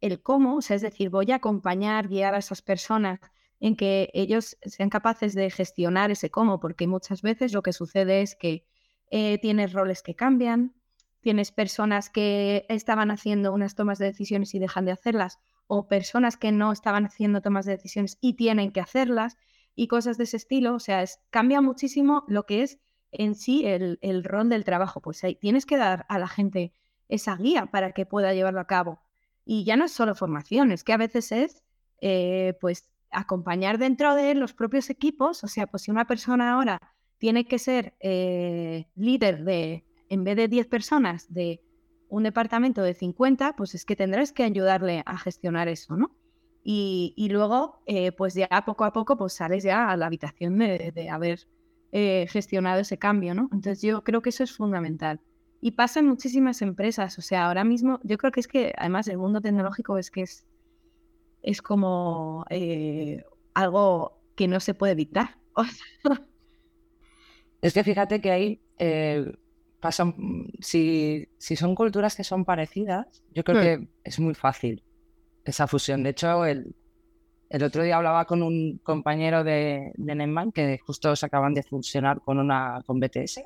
el cómo, o sea, es decir, voy a acompañar, guiar a esas personas en que ellos sean capaces de gestionar ese cómo, porque muchas veces lo que sucede es que eh, tienes roles que cambian, tienes personas que estaban haciendo unas tomas de decisiones y dejan de hacerlas, o personas que no estaban haciendo tomas de decisiones y tienen que hacerlas, y cosas de ese estilo. O sea, es, cambia muchísimo lo que es en sí el, rol del trabajo. Pues ahí tienes que dar a la gente esa guía para que pueda llevarlo a cabo. Y ya no es solo formación, es que a veces es eh, pues acompañar dentro de los propios equipos. O sea, pues si una persona ahora tiene que ser eh, líder de, en vez de 10 personas, de un departamento de 50, pues es que tendrás que ayudarle a gestionar eso, ¿no? Y, luego, eh, pues ya poco a poco, pues sales ya a la habitación de, haber eh, gestionado ese cambio, ¿no? Entonces yo creo que eso es fundamental. Y pasa en muchísimas empresas, o sea, ahora mismo yo creo que es que además el mundo tecnológico es que es, es como eh, algo que no se puede evitar. es que fíjate que ahí pasan, si, si, son culturas que son parecidas, yo creo hmm. que es muy fácil esa fusión. De hecho, el, el otro día hablaba con un compañero de, de que justo se acaban de fusionar con una con BTS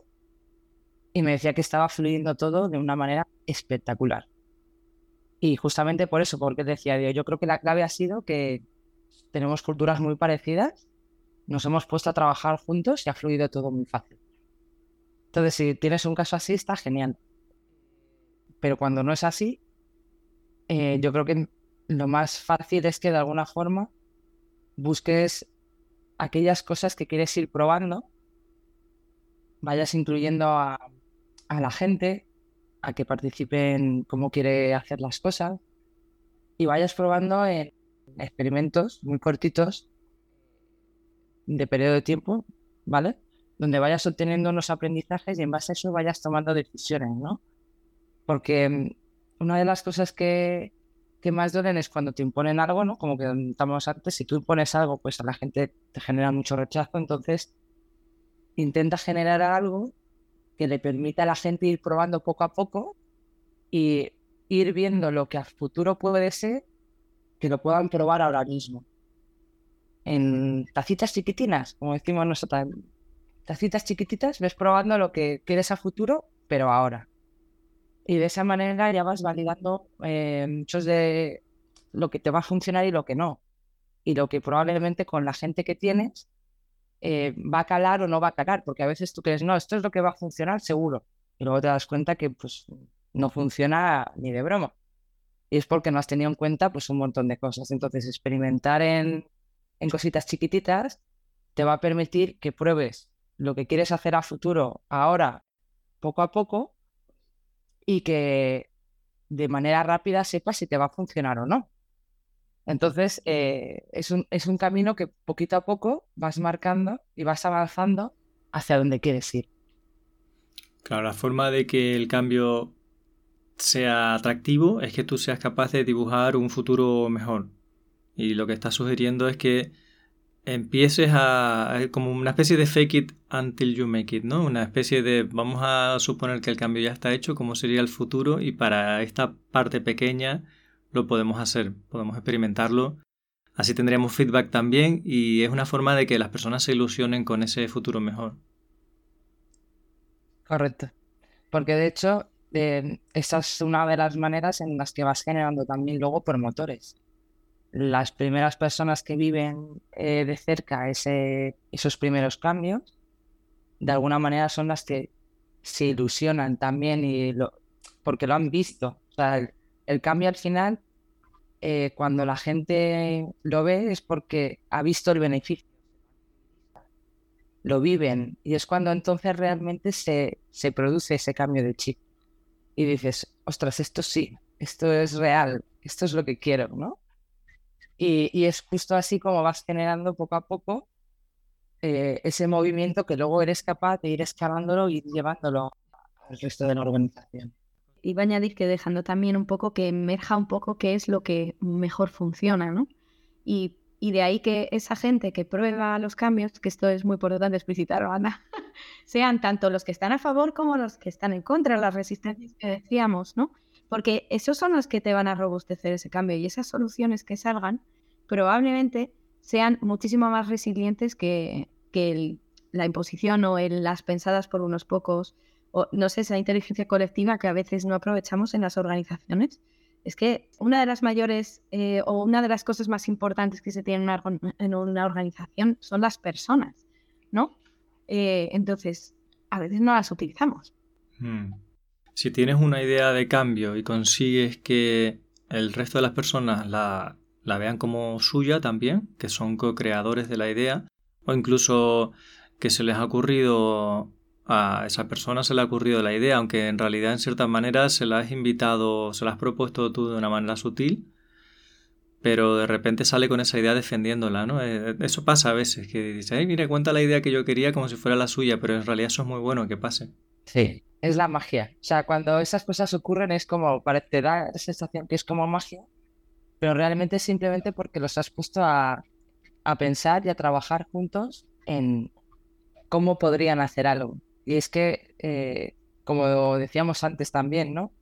y me decía que estaba fluyendo todo de una manera espectacular. Y justamente por eso, porque decía, yo creo que la clave ha sido que tenemos culturas muy parecidas, nos hemos puesto a trabajar juntos y ha fluido todo muy fácil. Entonces, si tienes un caso así, está genial. Pero cuando no es así, eh, yo creo que lo más fácil es que de alguna forma busques aquellas cosas que quieres ir probando, vayas incluyendo a, la gente a que participen cómo quiere hacer las cosas y vayas probando en experimentos muy cortitos de periodo de tiempo, ¿vale? Donde vayas obteniendo unos aprendizajes y en base a eso vayas tomando decisiones, ¿no? Porque una de las cosas que, que más duelen es cuando te imponen algo, ¿no? Como que estamos antes, si tú impones algo, pues a la gente te genera mucho rechazo, entonces intenta generar algo que le permita a la gente ir probando poco a poco y ir viendo lo que a futuro puede ser, que lo puedan probar ahora mismo. En tacitas chiquitinas, como decimos nosotros, tacitas chiquititas, ves probando lo que quieres a futuro, pero ahora. Y de esa manera ya vas validando eh, muchos de lo que te va a funcionar y lo que no. Y lo que probablemente con la gente que tienes eh, va a calar o no va a calar, porque a veces tú crees, no, esto es lo que va a funcionar seguro. Y luego te das cuenta que pues no funciona ni de broma. Y es porque no has tenido en cuenta pues un montón de cosas. Entonces, experimentar en, en cositas chiquititas te va a permitir que pruebes lo que quieres hacer a futuro, ahora, poco a poco, y que de manera rápida sepas si te va a funcionar o no. Entonces, eh, es, un, es un camino que poquito a poco vas marcando y vas avanzando hacia donde quieres ir. Claro, la forma de que el cambio sea atractivo es que tú seas capaz de dibujar un futuro mejor. Y lo que está sugiriendo es que empieces a, como una especie de fake it until you make it, ¿no? Una especie de vamos a suponer que el cambio ya está hecho, cómo sería el futuro y para esta parte pequeña lo podemos hacer, podemos experimentarlo. Así tendríamos feedback también y es una forma de que las personas se ilusionen con ese futuro mejor. Correcto. Porque de hecho, eh, esa es una de las maneras en las que vas generando también luego promotores. Las primeras personas que viven eh, de cerca ese, esos primeros cambios, de alguna manera son las que se ilusionan también y lo, porque lo han visto. El cambio al final, eh, cuando la gente lo ve, es porque ha visto el beneficio. Lo viven y es cuando entonces realmente se, se produce ese cambio de chip. Y dices, ostras, esto sí, esto es real, esto es lo que quiero, ¿no? Y, es justo así como vas generando poco a poco eh, ese movimiento que luego eres capaz de ir escalándolo y llevándolo al resto de la organización iba a añadir que dejando también un poco que emerja un poco qué es lo que mejor funciona, ¿no? Y, de ahí que esa gente que prueba los cambios, que esto es muy importante explicitarlo, Ana, sean tanto los que están a favor como los que están en contra las resistencias que decíamos, ¿no? Porque esos son los que te van a robustecer ese cambio y esas soluciones que salgan probablemente sean muchísimo más resilientes que, la imposición o las pensadas por unos pocos o no sé, esa inteligencia colectiva que a veces no aprovechamos en las organizaciones. Es que una de las mayores eh, o una de las cosas más importantes que se tiene en una, organización son las personas, ¿no? Eh, entonces, a veces no las utilizamos. Hmm. Si tienes una idea de cambio y consigues que el resto de las personas la, la vean como suya también, que son co-creadores de la idea, o incluso que se les ha ocurrido a esa persona se le ha ocurrido la idea, aunque en realidad en cierta manera se la has invitado, se la has propuesto tú de una manera sutil, pero de repente sale con esa idea defendiéndola, ¿no? Eh, eso pasa a veces, que dice, ay, mira, cuenta la idea que yo quería como si fuera la suya, pero en realidad eso es muy bueno que pase. Sí, es la magia. O sea, cuando esas cosas ocurren es como, te da la sensación que es como magia, pero realmente es simplemente porque los has puesto a, a pensar y a trabajar juntos en cómo podrían hacer algo. Y es que, eh, como decíamos antes también, ¿no?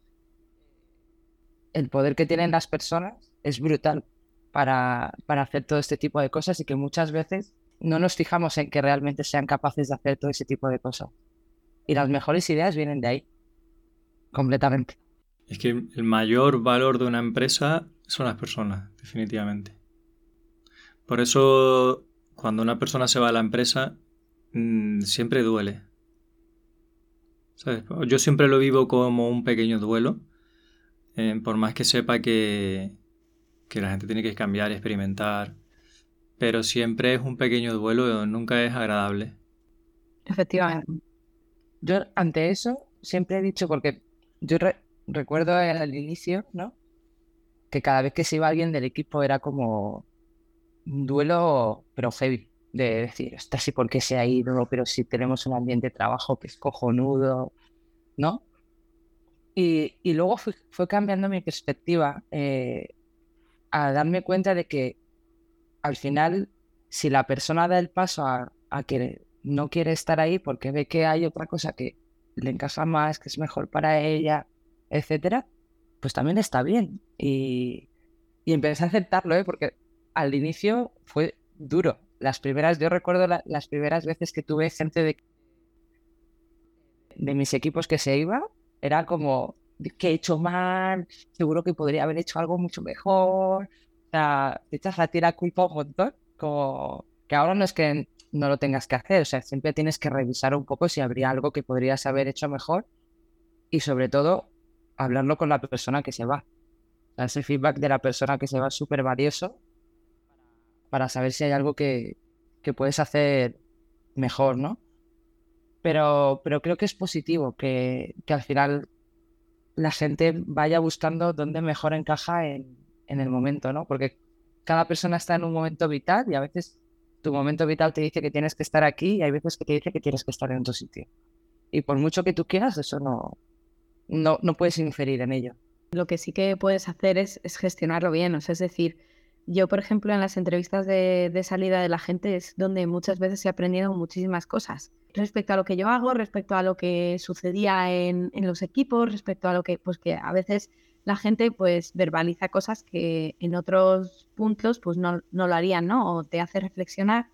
El poder que tienen las personas es brutal para, para hacer todo este tipo de cosas y que muchas veces no nos fijamos en que realmente sean capaces de hacer todo ese tipo de cosas. Y las mejores ideas vienen de ahí, completamente. Es que el mayor valor de una empresa son las personas, definitivamente. Por eso, cuando una persona se va a la empresa, mm, siempre duele. Yo siempre lo vivo como un pequeño duelo, eh, por más que sepa que, que la gente tiene que cambiar y experimentar, pero siempre es un pequeño duelo, nunca es agradable. Efectivamente. Yo ante eso siempre he dicho, porque yo recuerdo al inicio, ¿no? Que cada vez que se iba alguien del equipo era como un duelo, pero heavy de decir, está sí, ¿por qué se ha ido? Pero si tenemos un ambiente de trabajo que es cojonudo, ¿no? Y, luego fue, cambiando mi perspectiva eh, a darme cuenta de que al final, si la persona da el paso a, que no quiere estar ahí porque ve que hay otra cosa que le encaja más, que es mejor para ella, etcétera, pues también está bien. Y, empecé a aceptarlo, ¿eh? porque al inicio fue duro. Las primeras, yo recuerdo las primeras veces que tuve gente de, de mis equipos que se iba, era como, que he hecho mal? Seguro que podría haber hecho algo mucho mejor. O sea, te echas la tira culpa un montón, como que ahora no es que no lo tengas que hacer, o sea, siempre tienes que revisar un poco si habría algo que podrías haber hecho mejor y sobre todo hablarlo con la persona que se va. ese feedback de la persona que se va es súper valioso para saber si hay algo que, que puedes hacer mejor, ¿no? Pero, pero creo que es positivo que, que al final la gente vaya buscando dónde mejor encaja en, en el momento, ¿no? Porque cada persona está en un momento vital y a veces tu momento vital te dice que tienes que estar aquí y hay veces que te dice que tienes que estar en otro sitio. Y por mucho que tú quieras, eso no, no, no puedes inferir en ello. Lo que sí que puedes hacer es, gestionarlo bien, o sea, es decir, yo, por ejemplo, en las entrevistas de, de, salida de la gente es donde muchas veces he aprendido muchísimas cosas respecto a lo que yo hago, respecto a lo que sucedía en, en los equipos, respecto a lo que, pues que a veces la gente pues verbaliza cosas que en otros puntos pues no, no lo harían, ¿no? O te hace reflexionar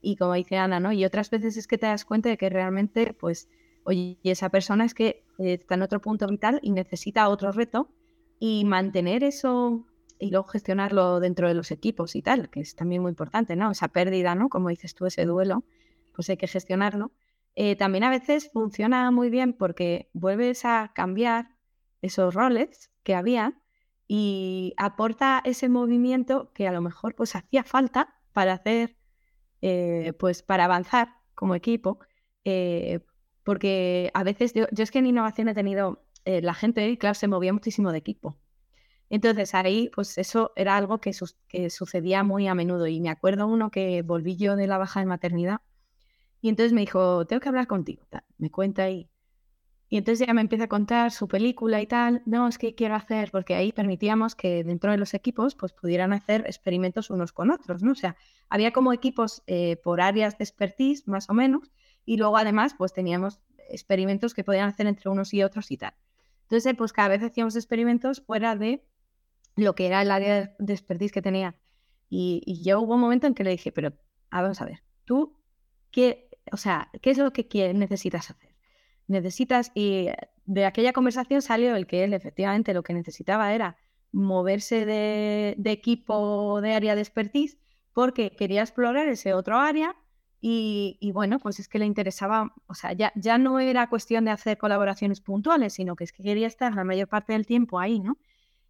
y como dice Ana, ¿no? Y otras veces es que te das cuenta de que realmente pues, oye, esa persona es que está en otro punto vital y necesita otro reto y mantener eso y luego gestionarlo dentro de los equipos y tal, que es también muy importante, ¿no? Esa pérdida, ¿no? Como dices tú, ese duelo, pues hay que gestionarlo. Eh, también a veces funciona muy bien porque vuelves a cambiar esos roles que había y aporta ese movimiento que a lo mejor pues hacía falta para hacer, eh, pues para avanzar como equipo, eh, porque a veces yo, es que en innovación he tenido, eh, la gente, claro, se movía muchísimo de equipo. Entonces ahí, pues eso era algo que, que sucedía muy a menudo. Y me acuerdo uno que volví yo de la baja de maternidad y entonces me dijo, tengo que hablar contigo. Me cuenta ahí y entonces ya me empieza a contar su película y tal. No, es que quiero hacer, porque ahí permitíamos que dentro de los equipos pues pudieran hacer experimentos unos con otros, ¿no? O sea, había como equipos eh, por áreas de expertise, más o menos, y luego además pues teníamos experimentos que podían hacer entre unos y otros y tal. Entonces, pues cada vez hacíamos experimentos fuera de lo que era el área de expertise que tenía. Y, y yo hubo un momento en que le dije, pero vamos a ver, tú, ¿qué, o sea, ¿qué es lo que quieres, necesitas hacer? necesitas, y de aquella conversación salió el que él efectivamente lo que necesitaba era moverse de, equipo de área de expertise porque quería explorar ese otro área y, bueno, pues es que le interesaba, o sea, ya, ya no era cuestión de hacer colaboraciones puntuales, sino que es que quería estar la mayor parte del tiempo ahí, ¿no?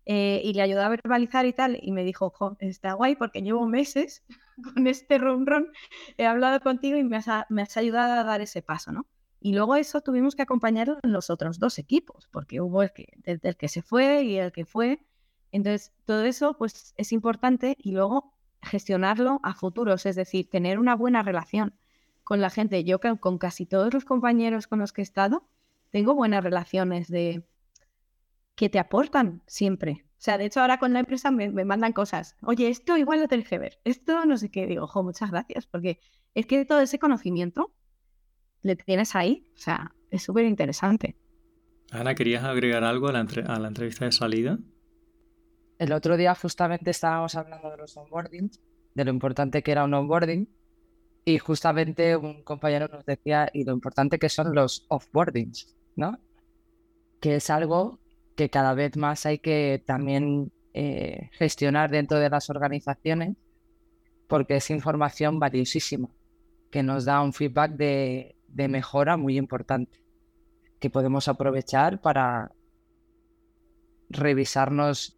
Eh, y le ayudó a verbalizar y tal, y me dijo, jo, está guay porque llevo meses con este run run, he hablado contigo y me has, me has ayudado a dar ese paso, ¿no? Y luego eso tuvimos que acompañarlo en los otros dos equipos, porque hubo el que, el que se fue y el que fue. Entonces, todo eso pues es importante y luego gestionarlo a futuros, es decir, tener una buena relación con la gente. Yo con casi todos los compañeros con los que he estado, tengo buenas relaciones de que te aportan siempre. O sea, de hecho ahora con la empresa me, me mandan cosas. Oye, esto igual lo tenés que ver. Esto no sé qué. Digo, ojo, muchas gracias, porque es que todo ese conocimiento le tienes ahí. O sea, es súper interesante. Ana, ¿querías agregar algo a la, a la entrevista de salida? El otro día justamente estábamos hablando de los onboardings, de lo importante que era un onboarding, y justamente un compañero nos decía y lo importante que son los offboardings, ¿no? Que es algo que cada vez más hay que también eh, gestionar dentro de las organizaciones porque es información valiosísima que nos da un feedback de, de mejora muy importante que podemos aprovechar para revisarnos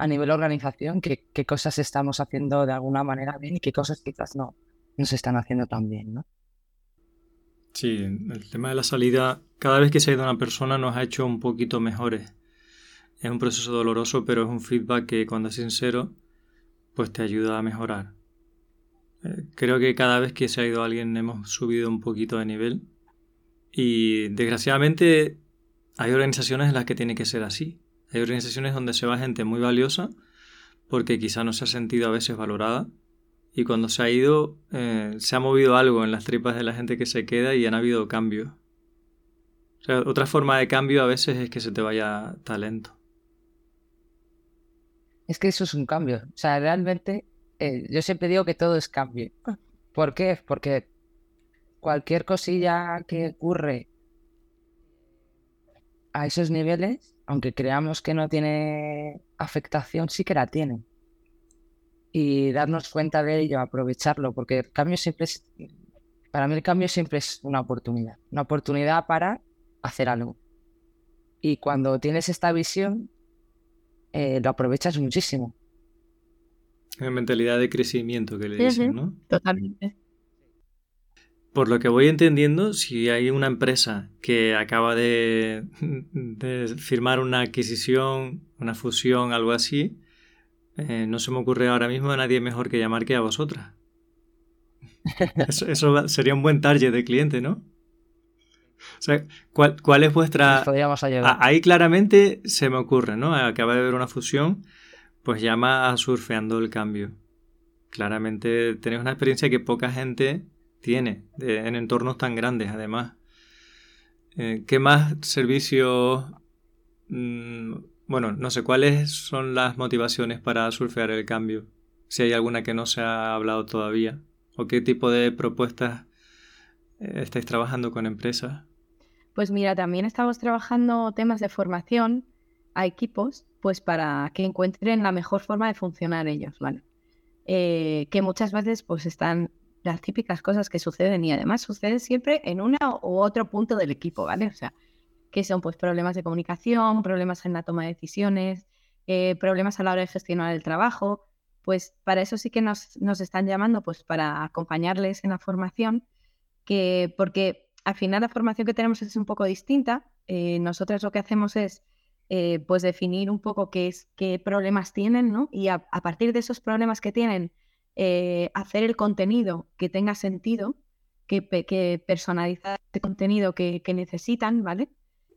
a nivel organización qué, qué, cosas estamos haciendo de alguna manera bien y qué cosas quizás no, no se están haciendo tan bien, ¿no? Sí, el tema de la salida, cada vez que se ha ido una persona nos ha hecho un poquito mejores. Es un proceso doloroso, pero es un feedback que cuando es sincero, pues te ayuda a mejorar. Eh, creo que cada vez que se ha ido alguien hemos subido un poquito de nivel. Y desgraciadamente hay organizaciones en las que tiene que ser así. Hay organizaciones donde se va gente muy valiosa porque quizá no se ha sentido a veces valorada y cuando se ha ido eh, se ha movido algo en las tripas de la gente que se queda y han habido cambios. Otra forma de cambio a veces es que se te vaya talento. Es que eso es un cambio. O sea, realmente eh, yo siempre digo que todo es cambio. ¿Por qué? Porque cualquier cosilla que ocurre a esos niveles, aunque creamos que no tiene afectación, sí que la tiene. Y darnos cuenta de ello, aprovecharlo, porque el cambio siempre es, para mí el cambio siempre es una oportunidad, una oportunidad para hacer algo. Y cuando tienes esta visión, eh, lo aprovechas muchísimo. La mentalidad de crecimiento que le dicen, ¿no? Totalmente. Por lo que voy entendiendo, si hay una empresa que acaba de, firmar una adquisición, una fusión, algo así, eh, no se me ocurre ahora mismo a nadie mejor que llamar que a vosotras. Eso, sería un buen target de cliente, ¿no? O sea, ¿cuál, es vuestra... ahí claramente se me ocurre, ¿no? Acaba de haber una fusión, pues llama a surfeando el cambio. Claramente tenéis una experiencia que poca gente tiene en entornos tan grandes además. Eh, ¿Qué más servicios... Mm, bueno, no sé, ¿cuáles son las motivaciones para surfear el cambio? Si hay alguna que no se ha hablado todavía. ¿O qué tipo de propuestas eh, estáis trabajando con empresas? Pues mira, también estamos trabajando temas de formación a equipos, pues para que encuentren la mejor forma de funcionar ellos, ¿vale? Eh, que muchas veces pues están las típicas cosas que suceden y además suceden siempre en uno u otro punto del equipo, ¿vale? O sea, que son pues problemas de comunicación, problemas en la toma de decisiones, eh, problemas a la hora de gestionar el trabajo, pues para eso sí que nos, nos, están llamando, pues para acompañarles en la formación, que porque al final la formación que tenemos es un poco distinta. Eh, nosotros lo que hacemos es eh, pues definir un poco qué, es, qué problemas tienen, ¿no? Y a partir de esos problemas que tienen, eh, hacer el contenido que tenga sentido, que, que personalizar este contenido que, necesitan, ¿vale?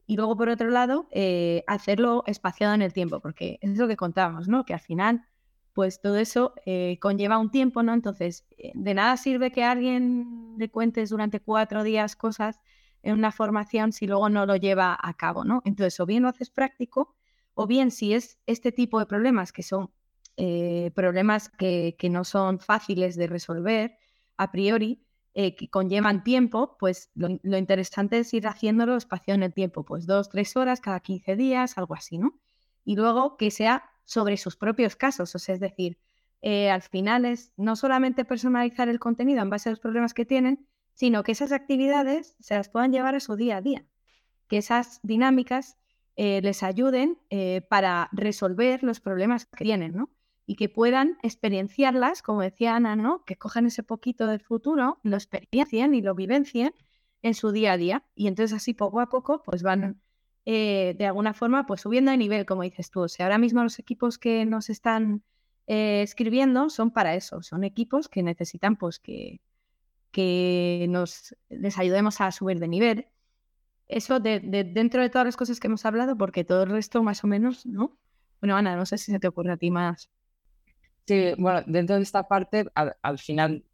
Y luego, por otro lado, eh, hacerlo espaciado en el tiempo, porque es lo que contábamos, ¿no? Que al final, pues todo eso eh, conlleva un tiempo, ¿no? Entonces, de nada sirve que alguien le cuentes durante cuatro días cosas en una formación si luego no lo lleva a cabo, ¿no? Entonces, o bien lo haces práctico, o bien si es este tipo de problemas que son eh, problemas que, no son fáciles de resolver a priori, eh, que conllevan tiempo, pues lo, interesante es ir haciéndolo espacio en el tiempo, pues dos, tres horas cada 15 días, algo así, ¿no? Y luego que sea sobre sus propios casos, o sea, es decir, eh, al final es no solamente personalizar el contenido en base a los problemas que tienen, sino que esas actividades se las puedan llevar a su día a día, que esas dinámicas les ayuden para resolver los problemas que tienen, ¿no? Y que puedan experienciarlas, como decía Ana, ¿no? Que cojan ese poquito del futuro, lo experiencien y lo vivencien en su día a día. Y entonces así poco a poco pues van eh, de alguna forma pues subiendo de nivel, como dices tú. O sea, ahora mismo los equipos que nos están eh, escribiendo son para eso, son equipos que necesitan pues que, que nos les ayudemos a subir de nivel. Eso de, dentro de todas las cosas que hemos hablado, porque todo el resto más o menos, ¿no? Bueno, Ana, no sé si se te ocurre a ti más. Sí, bueno, dentro de esta parte, al, final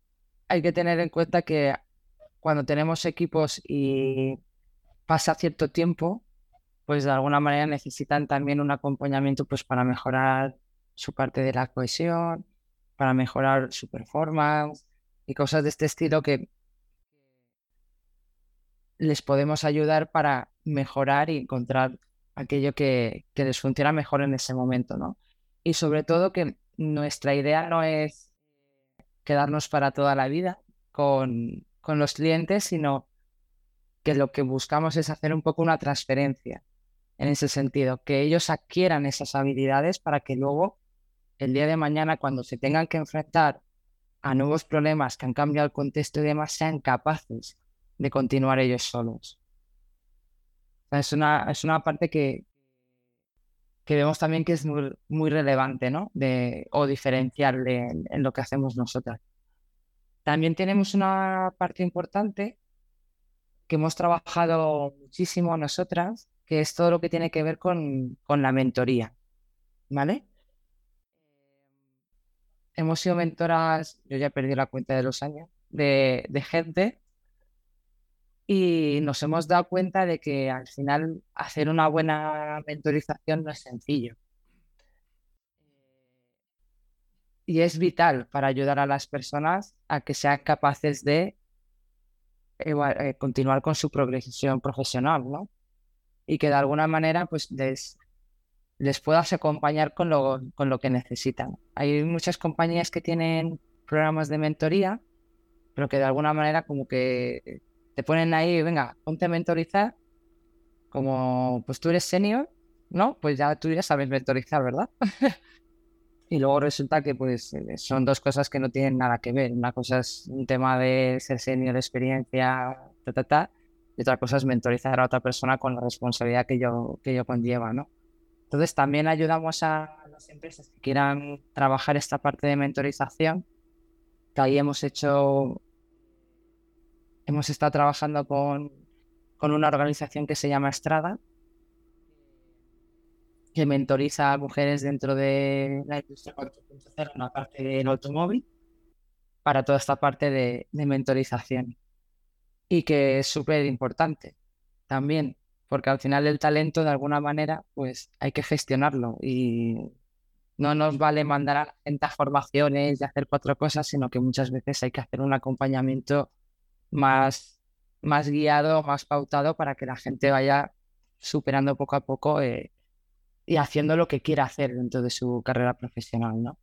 hay que tener en cuenta que cuando tenemos equipos y pasa cierto tiempo, pues de alguna manera necesitan también un acompañamiento pues para mejorar su parte de la cohesión, para mejorar su performance y cosas de este estilo que les podemos ayudar para mejorar y encontrar aquello que, que les funciona mejor en ese momento, ¿no? Y sobre todo que nuestra idea no es quedarnos para toda la vida con, los clientes, sino que lo que buscamos es hacer un poco una transferencia en ese sentido, que ellos adquieran esas habilidades para que luego, el día de mañana, cuando se tengan que enfrentar a nuevos problemas que han cambiado el contexto y demás, sean capaces de continuar ellos solos. es, una, es una parte que, que vemos también que es muy, relevante, ¿no? O diferenciarle en, lo que hacemos nosotras. También tenemos una parte importante que hemos trabajado muchísimo nosotras, que es todo lo que tiene que ver con, la mentoría, ¿vale? Hemos sido mentoras, yo ya perdido la cuenta de los años, de, de gente y nos hemos dado cuenta de que al final hacer una buena mentorización no es sencillo. Y es vital para ayudar a las personas a que sean capaces de eh, continuar con su progresión profesional, ¿no? Y que de alguna manera pues les, les puedas acompañar con lo, con lo que necesitan. Hay muchas compañías que tienen programas de mentoría, pero que de alguna manera como que te ponen ahí, venga, ponte a mentorizar, como pues tú eres senior, ¿no? Pues ya tú ya sabes mentorizar, ¿verdad? Y luego resulta que pues eh, son dos cosas que no tienen nada que ver. Una cosa es un tema de ser senior, experiencia, ta, ta, ta, y otra cosa es mentorizar a otra persona con la responsabilidad que yo, que yo conlleva, ¿no? Entonces también ayudamos a las empresas que quieran trabajar esta parte de mentorización, que ahí hemos hecho, hemos estado trabajando con, con una organización que se llama Estrada, que mentoriza a mujeres dentro de la industria 4.0, una parte del automóvil, para toda esta parte de, mentorización. Y que es súper importante también, porque al final el talento de alguna manera pues hay que gestionarlo y no nos vale mandar a gente a formaciones y hacer cuatro cosas, sino que muchas veces hay que hacer un acompañamiento más, más guiado, más pautado para que la gente vaya superando poco a poco eh, y haciendo lo que quiera hacer dentro de su carrera profesional, ¿no?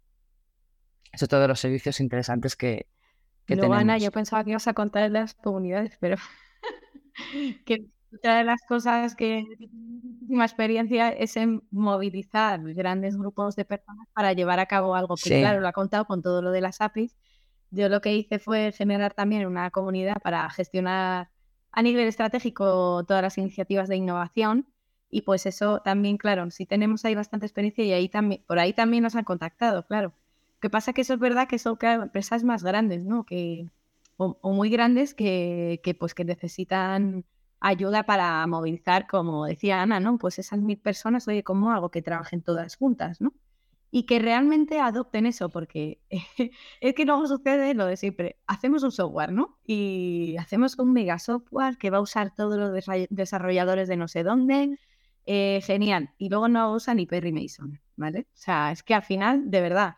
Eso es todos los servicios interesantes que, que tenemos. Ana, yo pensaba que ibas a contar en las comunidades, pero que otra de las cosas que mi experiencia es en movilizar grandes grupos de personas para llevar a cabo algo que, claro, lo ha contado con todo lo de las APIs. Yo lo que hice fue generar también una comunidad para gestionar a nivel estratégico todas las iniciativas de innovación y pues eso también, claro, sí tenemos ahí bastante experiencia y ahí también, por ahí también nos han contactado, claro. Lo que pasa que eso es verdad que son empresas más grandes, ¿no? Que, o, muy grandes que, que, pues que necesitan ayuda para movilizar, como decía Ana, ¿no? Pues esas mil personas, oye, ¿cómo hago que trabajen todas juntas, ¿no? Y que realmente adopten eso, porque es que luego sucede lo de siempre. Hacemos un software, ¿no? Y hacemos un mega software que va a usar todos los desarrolladores de no sé dónde, eh, genial. Y luego no usa ni Perry Mason, ¿vale? O sea, es que al final, de verdad.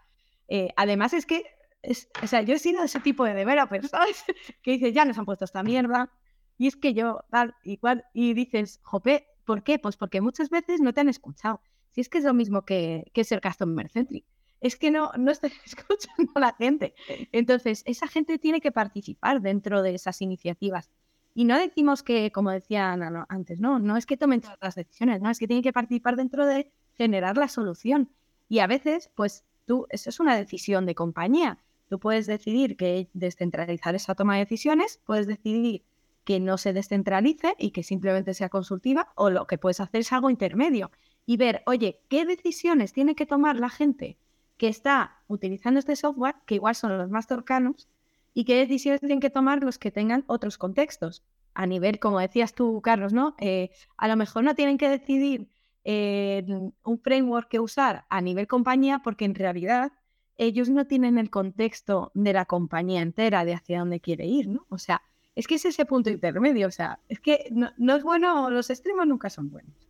Eh, además es que, es, o sea, yo he sido ese tipo de developer, ¿sabes? que dices, ya nos han puesto esta mierda. Y es que yo, tal, igual, y dices, jope, ¿por qué? Pues porque muchas veces no te han escuchado. Si es que es lo mismo que, que ser customer centric. Es que no, no estás escuchando a la gente. Entonces, esa gente tiene que participar dentro de esas iniciativas. Y no decimos que, como decían antes, no, no es que tomen todas las decisiones, no, es que tienen que participar dentro de generar la solución. Y a veces, pues tú, eso es una decisión de compañía. Tú puedes decidir que descentralizar esa toma de decisiones, puedes decidir que no se descentralice y que simplemente sea consultiva, o lo que puedes hacer es algo intermedio y ver, oye, ¿qué decisiones tiene que tomar la gente que está utilizando este software, que igual son los más cercanos, y qué decisiones tienen que tomar los que tengan otros contextos. A nivel, como decías tú, Carlos, ¿no? Eh, a lo mejor no tienen que decidir eh, un framework que usar a nivel compañía porque en realidad ellos no tienen el contexto de la compañía entera de hacia dónde quiere ir, ¿no? O sea, es que es ese punto intermedio, o sea, es que no, es bueno, los extremos nunca son buenos.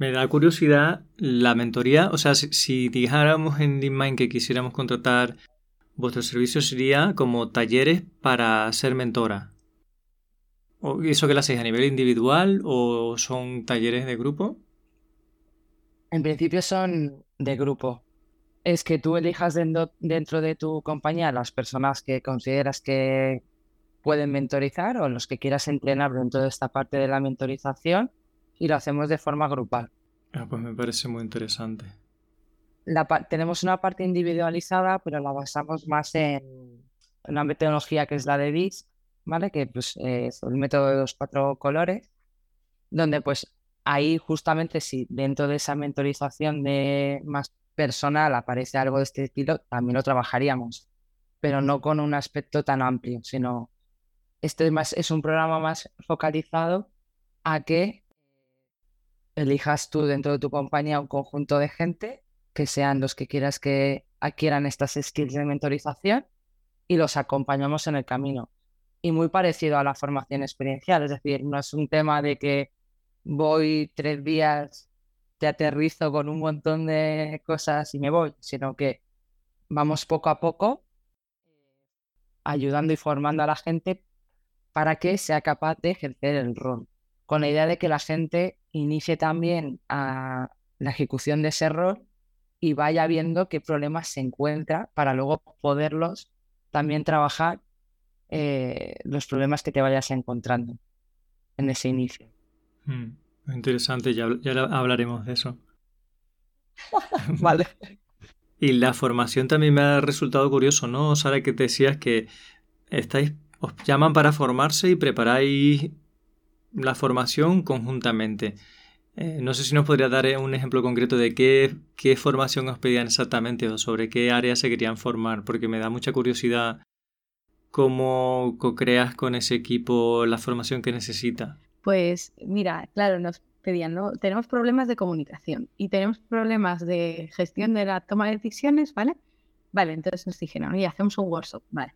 Me da curiosidad la mentoría, o sea, si, dijéramos en DeepMind que quisiéramos contratar Vuestro servicio sería como talleres para ser mentora. ¿Y eso que lo hacéis a nivel individual o son talleres de grupo? En principio son de grupo. Es que tú elijas dentro de tu compañía las personas que consideras que pueden mentorizar o los que quieras entrenar dentro de esta parte de la mentorización y lo hacemos de forma grupal. Ah, pues me parece muy interesante tenemos una parte individualizada, pero la basamos más en una metodología que es la de BIS, ¿vale? Que pues, es el método de los cuatro colores, donde pues ahí justamente si dentro de esa mentorización de más personal aparece algo de este estilo, también lo trabajaríamos, pero no con un aspecto tan amplio, sino este es, más, es un programa más focalizado a que elijas tú dentro de tu compañía un conjunto de gente que sean los que quieras que adquieran estas skills de mentorización y los acompañamos en el camino. Y muy parecido a la formación experiencial, es decir, no es un tema de que voy tres días, te aterrizo con un montón de cosas y me voy, sino que vamos poco a poco ayudando y formando a la gente para que sea capaz de ejercer el rol, con la idea de que la gente inicie también a la ejecución de ese rol y vaya viendo qué problemas se encuentra para luego poderlos también trabajar eh, los problemas que te vayas encontrando en ese inicio. Hmm, interesante, ya, ya hablaremos de eso. vale. Y la formación también me ha resultado curioso, ¿no, Sara? Que te decías que estáis, os llaman para formarse y preparáis la formación conjuntamente. Eh, no sé si nos podría dar eh, un ejemplo concreto de qué, qué formación os pedían exactamente o sobre qué áreas se querían formar, porque me da mucha curiosidad cómo co-creas con ese equipo la formación que necesita. Pues mira, claro, nos pedían, ¿no? Tenemos problemas de comunicación y tenemos problemas de gestión de la toma de decisiones, ¿vale? Vale, entonces nos dijeron, y hacemos un workshop, ¿vale?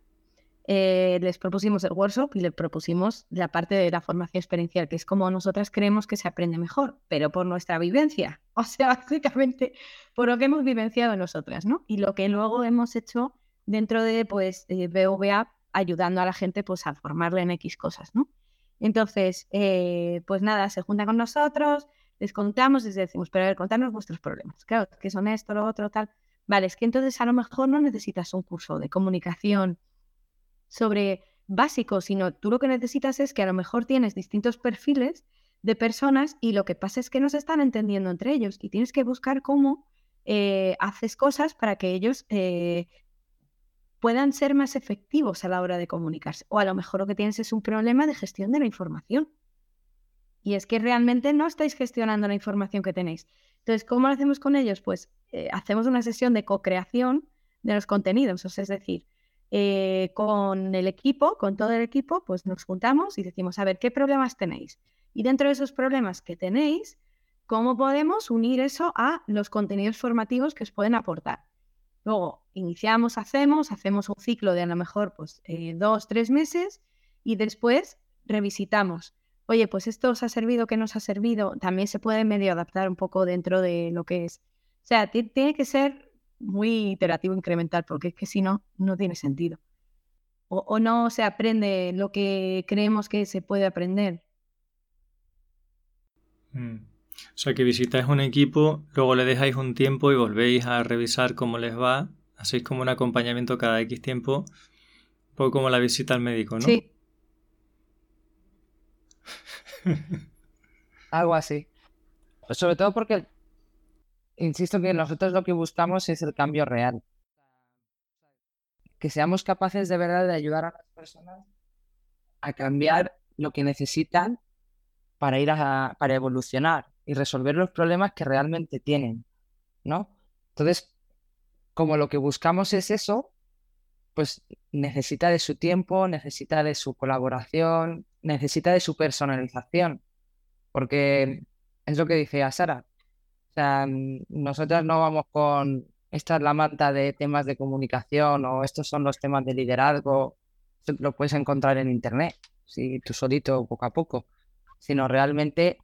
Eh, les propusimos el workshop y les propusimos la parte de la formación experiencial, que es como nosotras creemos que se aprende mejor, pero por nuestra vivencia, o sea, básicamente por lo que hemos vivenciado nosotras, ¿no? Y lo que luego hemos hecho dentro de, pues, BVA, ayudando a la gente, pues, a formarle en X cosas, ¿no? Entonces, eh, pues nada, se junta con nosotros, les contamos, les decimos, pero a ver, contarnos vuestros problemas. Claro, que son esto, lo otro, tal. Vale, es que entonces a lo mejor no necesitas un curso de comunicación sobre básico, sino tú lo que necesitas es que a lo mejor tienes distintos perfiles de personas y lo que pasa es que no se están entendiendo entre ellos y tienes que buscar cómo eh, haces cosas para que ellos eh, puedan ser más efectivos a la hora de comunicarse. O a lo mejor lo que tienes es un problema de gestión de la información. Y es que realmente no estáis gestionando la información que tenéis. Entonces, ¿cómo lo hacemos con ellos? Pues eh, hacemos una sesión de co-creación de los contenidos. O sea, es decir, eh, con el equipo, con todo el equipo, pues nos juntamos y decimos, a ver, ¿qué problemas tenéis? Y dentro de esos problemas que tenéis, ¿cómo podemos unir eso a los contenidos formativos que os pueden aportar? Luego iniciamos, hacemos, hacemos un ciclo de a lo mejor pues, eh, dos, tres meses y después revisitamos. Oye, pues esto os ha servido, ¿qué nos ha servido? También se puede medio adaptar un poco dentro de lo que es. O sea, tiene que ser muy iterativo, incremental, porque es que si no, no tiene sentido. O, no se aprende lo que creemos que se puede aprender. Mm. O sea que visitáis un equipo, luego le dejáis un tiempo y volvéis a revisar cómo les va, hacéis como un acompañamiento cada X tiempo, un poco como la visita al médico, ¿no? Sí. Algo así. Sobre todo porque, insisto que nosotros lo que buscamos es el cambio real. Que seamos capaces de verdad de ayudar a las personas a cambiar lo que necesitan para ir a, para evolucionar y resolver los problemas que realmente tienen, ¿no? Entonces, como lo que buscamos es eso, pues necesita de su tiempo, necesita de su colaboración, necesita de su personalización, porque es lo que dice Sara. O sea, nosotras no vamos con esta es la manta de temas de comunicación o estos son los temas de liderazgo, lo puedes encontrar en internet, si tú solito poco a poco, sino realmente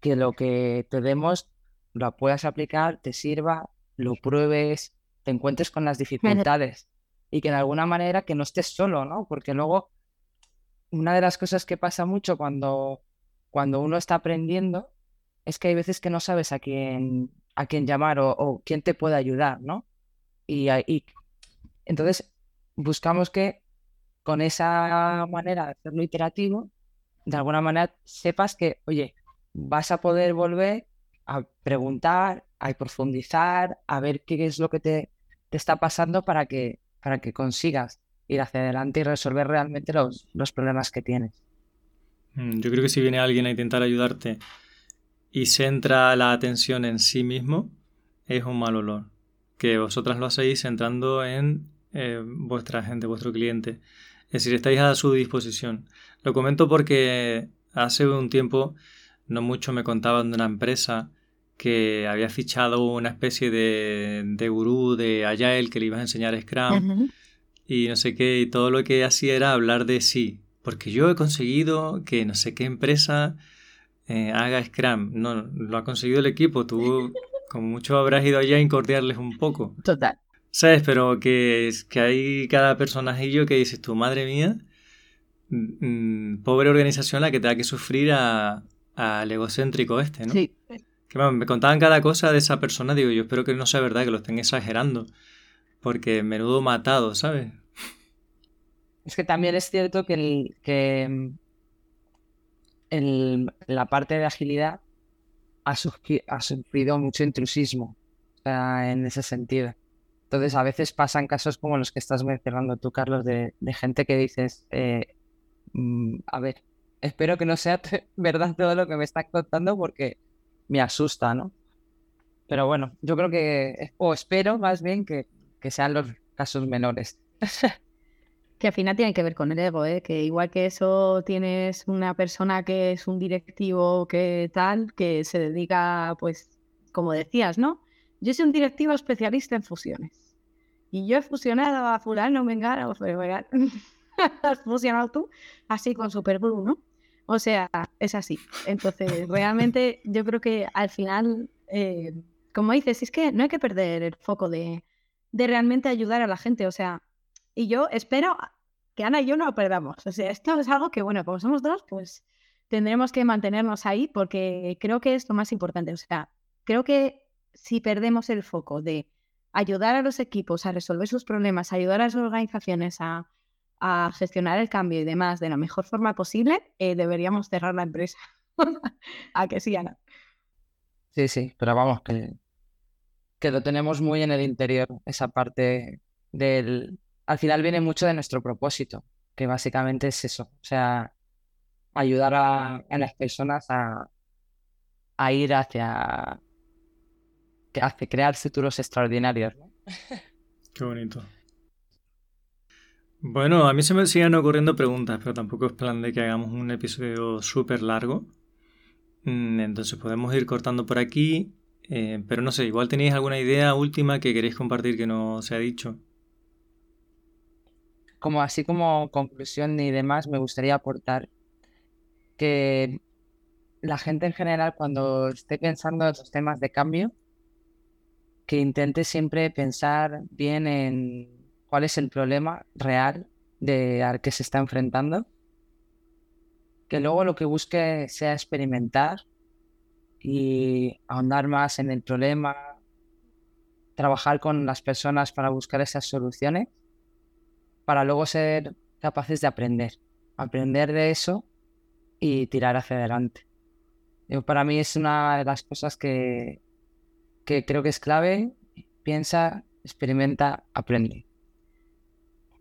que lo que te demos lo puedas aplicar, te sirva, lo pruebes, te encuentres con las dificultades y que de alguna manera que no estés solo, ¿no? Porque luego una de las cosas que pasa mucho cuando, cuando uno está aprendiendo es que hay veces que no sabes a quién, a quién llamar o, quién te puede ayudar, ¿no? Y, entonces buscamos que con esa manera de hacerlo iterativo, de alguna manera sepas que, oye, vas a poder volver a preguntar, a profundizar, a ver qué es lo que te, te está pasando para que, para que consigas ir hacia adelante y resolver realmente los, los problemas que tienes. Mm, yo creo que si viene alguien a intentar ayudarte y centra la atención en sí mismo, es un mal olor. Que vosotras lo hacéis centrando en eh, vuestra gente, vuestro cliente. Es decir, estáis a su disposición. Lo comento porque hace un tiempo no mucho me contaban de una empresa que había fichado una especie de, de gurú de Agile que le ibas a enseñar Scrum y no sé qué, y todo lo que hacía era hablar de sí, porque yo he conseguido que no sé qué empresa eh, haga Scrum. No, lo ha conseguido el equipo, tú como mucho habrás ido allá a incordiarles un poco. Total. ¿Sabes? Pero que, que hay cada personajillo que dices, tu madre mía, mm, pobre organización la que te da que sufrir al egocéntrico este, ¿no? Sí. Que me contaban cada cosa de esa persona, digo, yo espero que no sea verdad, que lo estén exagerando. Porque menudo matado, ¿sabes? Es que también es cierto que, el, que mm, el, la parte de agilidad ha, sufrido mucho intrusismo en ese sentido. Entonces, a veces pasan casos como los que estás mencionando tú, Carlos, de, gente que dices, eh, mm, a ver, espero que no sea verdad todo lo que me está contando porque me asusta, ¿no? Pero bueno, yo creo que, o espero más bien que, que sean los casos menores. que al final tiene que ver con el ego, ¿eh? que igual que eso tienes una persona que es un directivo que tal, que se dedica, pues, como decías, ¿no? Yo soy un directivo especialista en fusiones. Y yo he fusionado a fulano, vengara, o venga, has fusionado tú, así con Superblue, ¿no? O sea, es así. Entonces, realmente yo creo que al final, eh, como dices, es que no hay que perder el foco de, de realmente ayudar a la gente. O sea, y yo espero que Ana y yo no perdamos. O sea, esto es algo que, bueno, como somos dos, pues tendremos que mantenernos ahí porque creo que es lo más importante. O sea, creo que si perdemos el foco de ayudar a los equipos a resolver sus problemas, ayudar a las organizaciones a, gestionar el cambio y demás de la mejor forma posible, eh, deberíamos cerrar la empresa. a que sí, Ana. Sí, sí, pero vamos, que lo tenemos muy en el interior, esa parte del, al final viene mucho de nuestro propósito, que básicamente es eso, o sea, ayudar a, las personas a, ir hacia, hacia crear futuros extraordinarios. Qué bonito. Bueno, a mí se me siguen ocurriendo preguntas, pero tampoco es plan de que hagamos un episodio súper largo. Mm, entonces podemos ir cortando por aquí. Eh, pero no sé, igual tenéis alguna idea última que queréis compartir que no se ha dicho como así como conclusión y demás, me gustaría aportar que la gente en general cuando esté pensando en los temas de cambio, que intente siempre pensar bien en cuál es el problema real de al que se está enfrentando, que luego lo que busque sea experimentar y ahondar más en el problema, trabajar con las personas para buscar esas soluciones para luego ser capaces de aprender, aprender de eso y tirar hacia adelante. para mí es una de las cosas que, creo que es clave. Piensa, experimenta, aprende.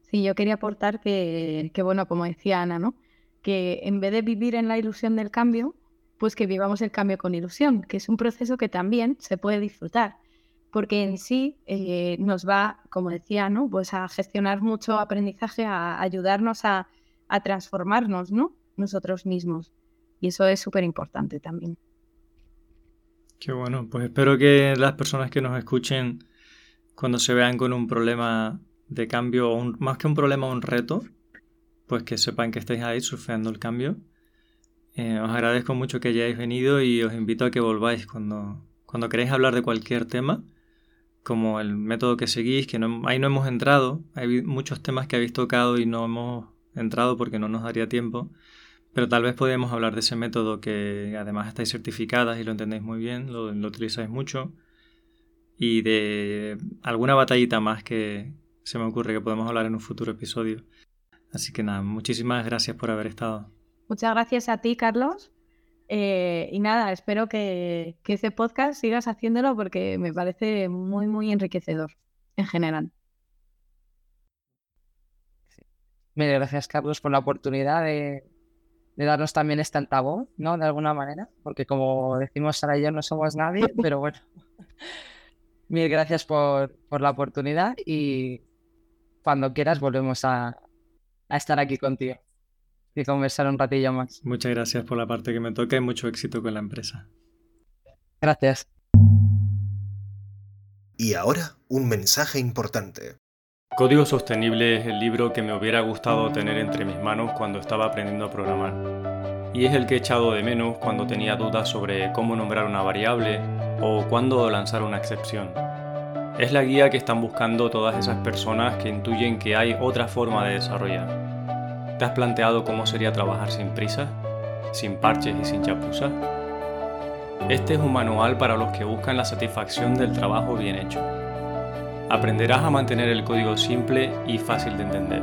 Sí, yo quería aportar que, que, bueno, como decía Ana, ¿no? Que en vez de vivir en la ilusión del cambio, pues que vivamos el cambio con ilusión, que es un proceso que también se puede disfrutar porque en sí eh, nos va, como decía, ¿no? Pues a gestionar mucho aprendizaje, a ayudarnos a, transformarnos, ¿no? Nosotros mismos. Y eso es súper importante también. Qué bueno, pues espero que las personas que nos escuchen cuando se vean con un problema de cambio, o más que un problema, un reto, pues que sepan que estáis ahí surfeando el cambio. Eh, os agradezco mucho que hayáis venido y os invito a que volváis cuando, cuando queréis hablar de cualquier tema como el método que seguís, que no, ahí no hemos entrado. Hay muchos temas que habéis tocado y no hemos entrado porque no nos daría tiempo. Pero tal vez podemos hablar de ese método que además estáis certificadas y lo entendéis muy bien, lo, lo utilizáis mucho. Y de alguna batallita más que se me ocurre que podemos hablar en un futuro episodio. Así que nada, muchísimas gracias por haber estado. Muchas gracias a ti, Carlos, eh, y nada, espero que, que ese podcast sigas haciéndolo porque me parece muy, muy enriquecedor en general. Mil gracias, Carlos, por la oportunidad de, darnos también este altavoz, ¿no? De alguna manera, porque como decimos Sara y yo no somos nadie, pero bueno. Mil gracias por, la oportunidad y cuando quieras volvemos a, a estar aquí contigo. Que conversar un ratillo más. Muchas gracias por la parte que me toca y mucho éxito con la empresa. Gracias. Y ahora, un mensaje importante. Código Sostenible es el libro que me hubiera gustado tener entre mis manos cuando estaba aprendiendo a programar. Y es el que he echado de menos cuando tenía dudas sobre cómo nombrar una variable o cuándo lanzar una excepción. Es la guía que están buscando todas esas personas que intuyen que hay otra forma de desarrollar. ¿Te has planteado cómo sería trabajar sin prisa, sin parches y sin chapuza? Este es un manual para los que buscan la satisfacción del trabajo bien hecho. Aprenderás a mantener el código simple y fácil de entender.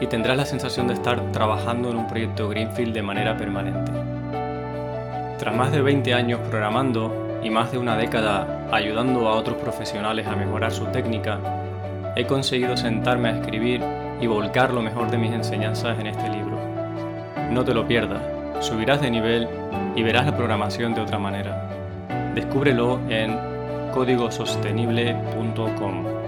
Y tendrás la sensación de estar trabajando en un proyecto Greenfield de manera permanente. Tras más de 20 años programando, y más de una década ayudando a otros profesionales a mejorar su técnica, he conseguido sentarme a escribir y volcar lo mejor de mis enseñanzas en este libro. No te lo pierdas, subirás de nivel y verás la programación de otra manera. Descúbrelo en códigosostenible.com.